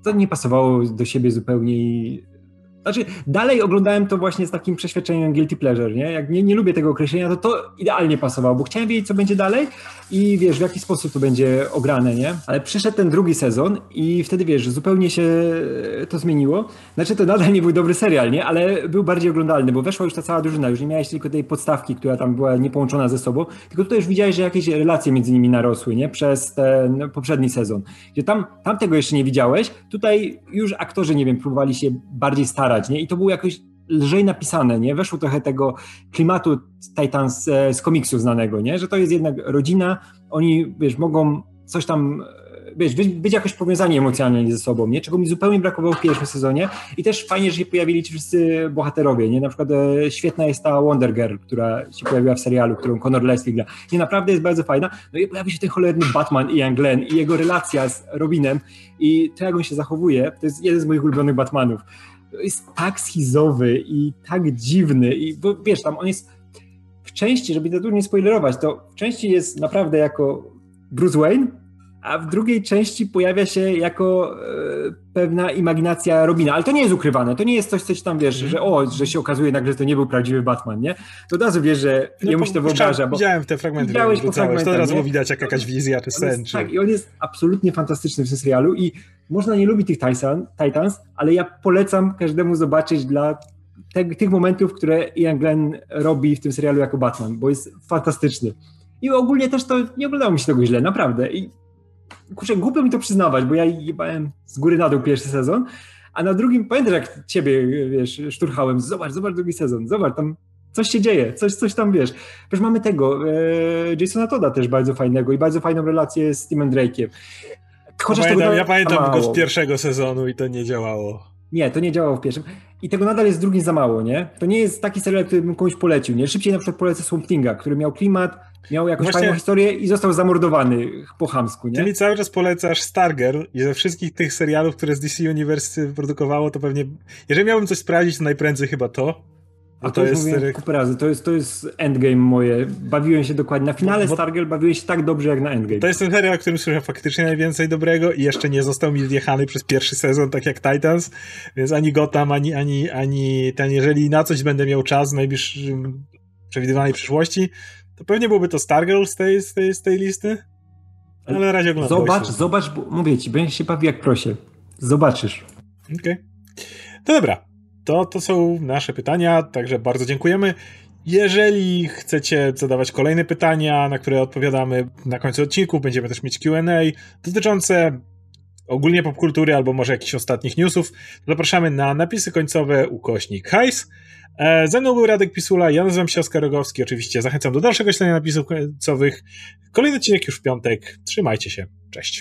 to nie pasowało do siebie zupełnie i znaczy, dalej oglądałem to właśnie z takim przeświadczeniem guilty pleasure, nie? Jak nie, nie lubię tego określenia, to to idealnie pasowało, bo chciałem wiedzieć, co będzie dalej i wiesz, w jaki sposób to będzie ograne, nie? Ale przyszedł ten drugi sezon i wtedy, wiesz, zupełnie się to zmieniło. Znaczy, to nadal nie był dobry serial, nie? Ale był bardziej oglądalny, bo weszła już ta cała drużyna, już nie miałeś tylko tej podstawki, która tam była niepołączona ze sobą, tylko tutaj już widziałeś, że jakieś relacje między nimi narosły, nie? Przez ten poprzedni sezon. Gdzie tam, tam tego jeszcze nie widziałeś, tutaj już aktorzy, nie wiem, próbowali się bardziej starać nie? I to było jakoś lżej napisane, nie? Weszło trochę tego klimatu Titans e, z komiksu znanego, nie? Że to jest jednak rodzina, oni, wiesz, mogą coś tam wiesz, być, być jakoś powiązani emocjonalnie ze sobą, nie? czego mi zupełnie brakowało w pierwszym sezonie i też fajnie, że się pojawili ci wszyscy bohaterowie, nie? Na przykład e, świetna jest ta Wonder Girl, która się pojawiła w serialu, którą Conor Leslie gra. Nie, naprawdę jest bardzo fajna. No i pojawi się ten cholerny Batman Ian Glenn i jego relacja z Robinem i to, jak on się zachowuje, to jest jeden z moich ulubionych Batmanów jest tak schizowy i tak dziwny i bo wiesz, tam on jest w części, żeby za dużo nie spoilerować, to w części jest naprawdę jako Bruce Wayne, a w drugiej części pojawia się jako e, pewna imaginacja Robina, ale to nie jest ukrywane, to nie jest coś, coś tam wiesz, mm. że o, że się okazuje nagle, że to nie był prawdziwy Batman, nie? To od razu wiesz, że no, jemu się to wyobraża. Bo widziałem te fragmenty, widziałeś po fragmentach, to od razu widać jak jakaś wizja czy sen. Czy... Tak, i on jest absolutnie fantastyczny w tym serialu i można nie lubić tych Titans, ale ja polecam każdemu zobaczyć dla te, tych momentów, które Ian Glenn robi w tym serialu jako Batman, bo jest fantastyczny. I ogólnie też to nie oglądało mi się tego źle, naprawdę. I kurczę, głupio mi to przyznawać, bo ja jebałem z góry na dół pierwszy sezon, a na drugim, pamiętasz jak ciebie, wiesz, szturchałem, zobacz, zobacz drugi sezon, zobacz, tam coś się dzieje, coś, coś tam, wiesz. Przecież mamy tego, e, Jasona Toda też bardzo fajnego i bardzo fajną relację z Timem Drake'iem. Chociaż ja pamiętam, ja pamiętam go z pierwszego sezonu i to nie działało. Nie, to nie działało w pierwszym. I tego nadal jest drugim za mało, nie? To nie jest taki serial, który bym komuś polecił, nie? Szybciej na przykład polecę Swamp Thing'a, który miał klimat, miał jakąś Właśnie... fajną historię i został zamordowany po chamsku, nie? Ty mi cały czas polecasz Stargirl i ze wszystkich tych serialów, które z DC Universe produkowało, to pewnie... Jeżeli miałbym coś sprawdzić, to najprędzej chyba to. A to, to jest kupę razy. To jest, to jest endgame moje. Bawiłem się dokładnie. Na finale bo, Stargirl bawiłem się tak dobrze jak na endgame. To jest ten serial, o którym słyszę faktycznie najwięcej dobrego i jeszcze nie został mi wjechany przez pierwszy sezon, tak jak Titans, więc ani Gotham, ani, ani, ani ten, jeżeli na coś będę miał czas w najbliższym przewidywanej przyszłości, to pewnie byłoby to Stargirl z tej, z tej, z tej listy. Ale na razie oglądam. Zobacz, zobacz, bo mówię ci, będziesz się bawił jak prosie. Zobaczysz. Okej. Okay. To dobra to, to są nasze pytania, także bardzo dziękujemy. Jeżeli chcecie zadawać kolejne pytania, na które odpowiadamy na końcu odcinku, będziemy też mieć QA dotyczące ogólnie popkultury albo może jakichś ostatnich newsów, zapraszamy na napisy końcowe ukośnik hajs. E, ze mną był Radek Pisula, ja nazywam się Oskar Rogowski, oczywiście zachęcam do dalszego śledzenia napisów końcowych. Kolejny odcinek już w piątek, trzymajcie się, cześć.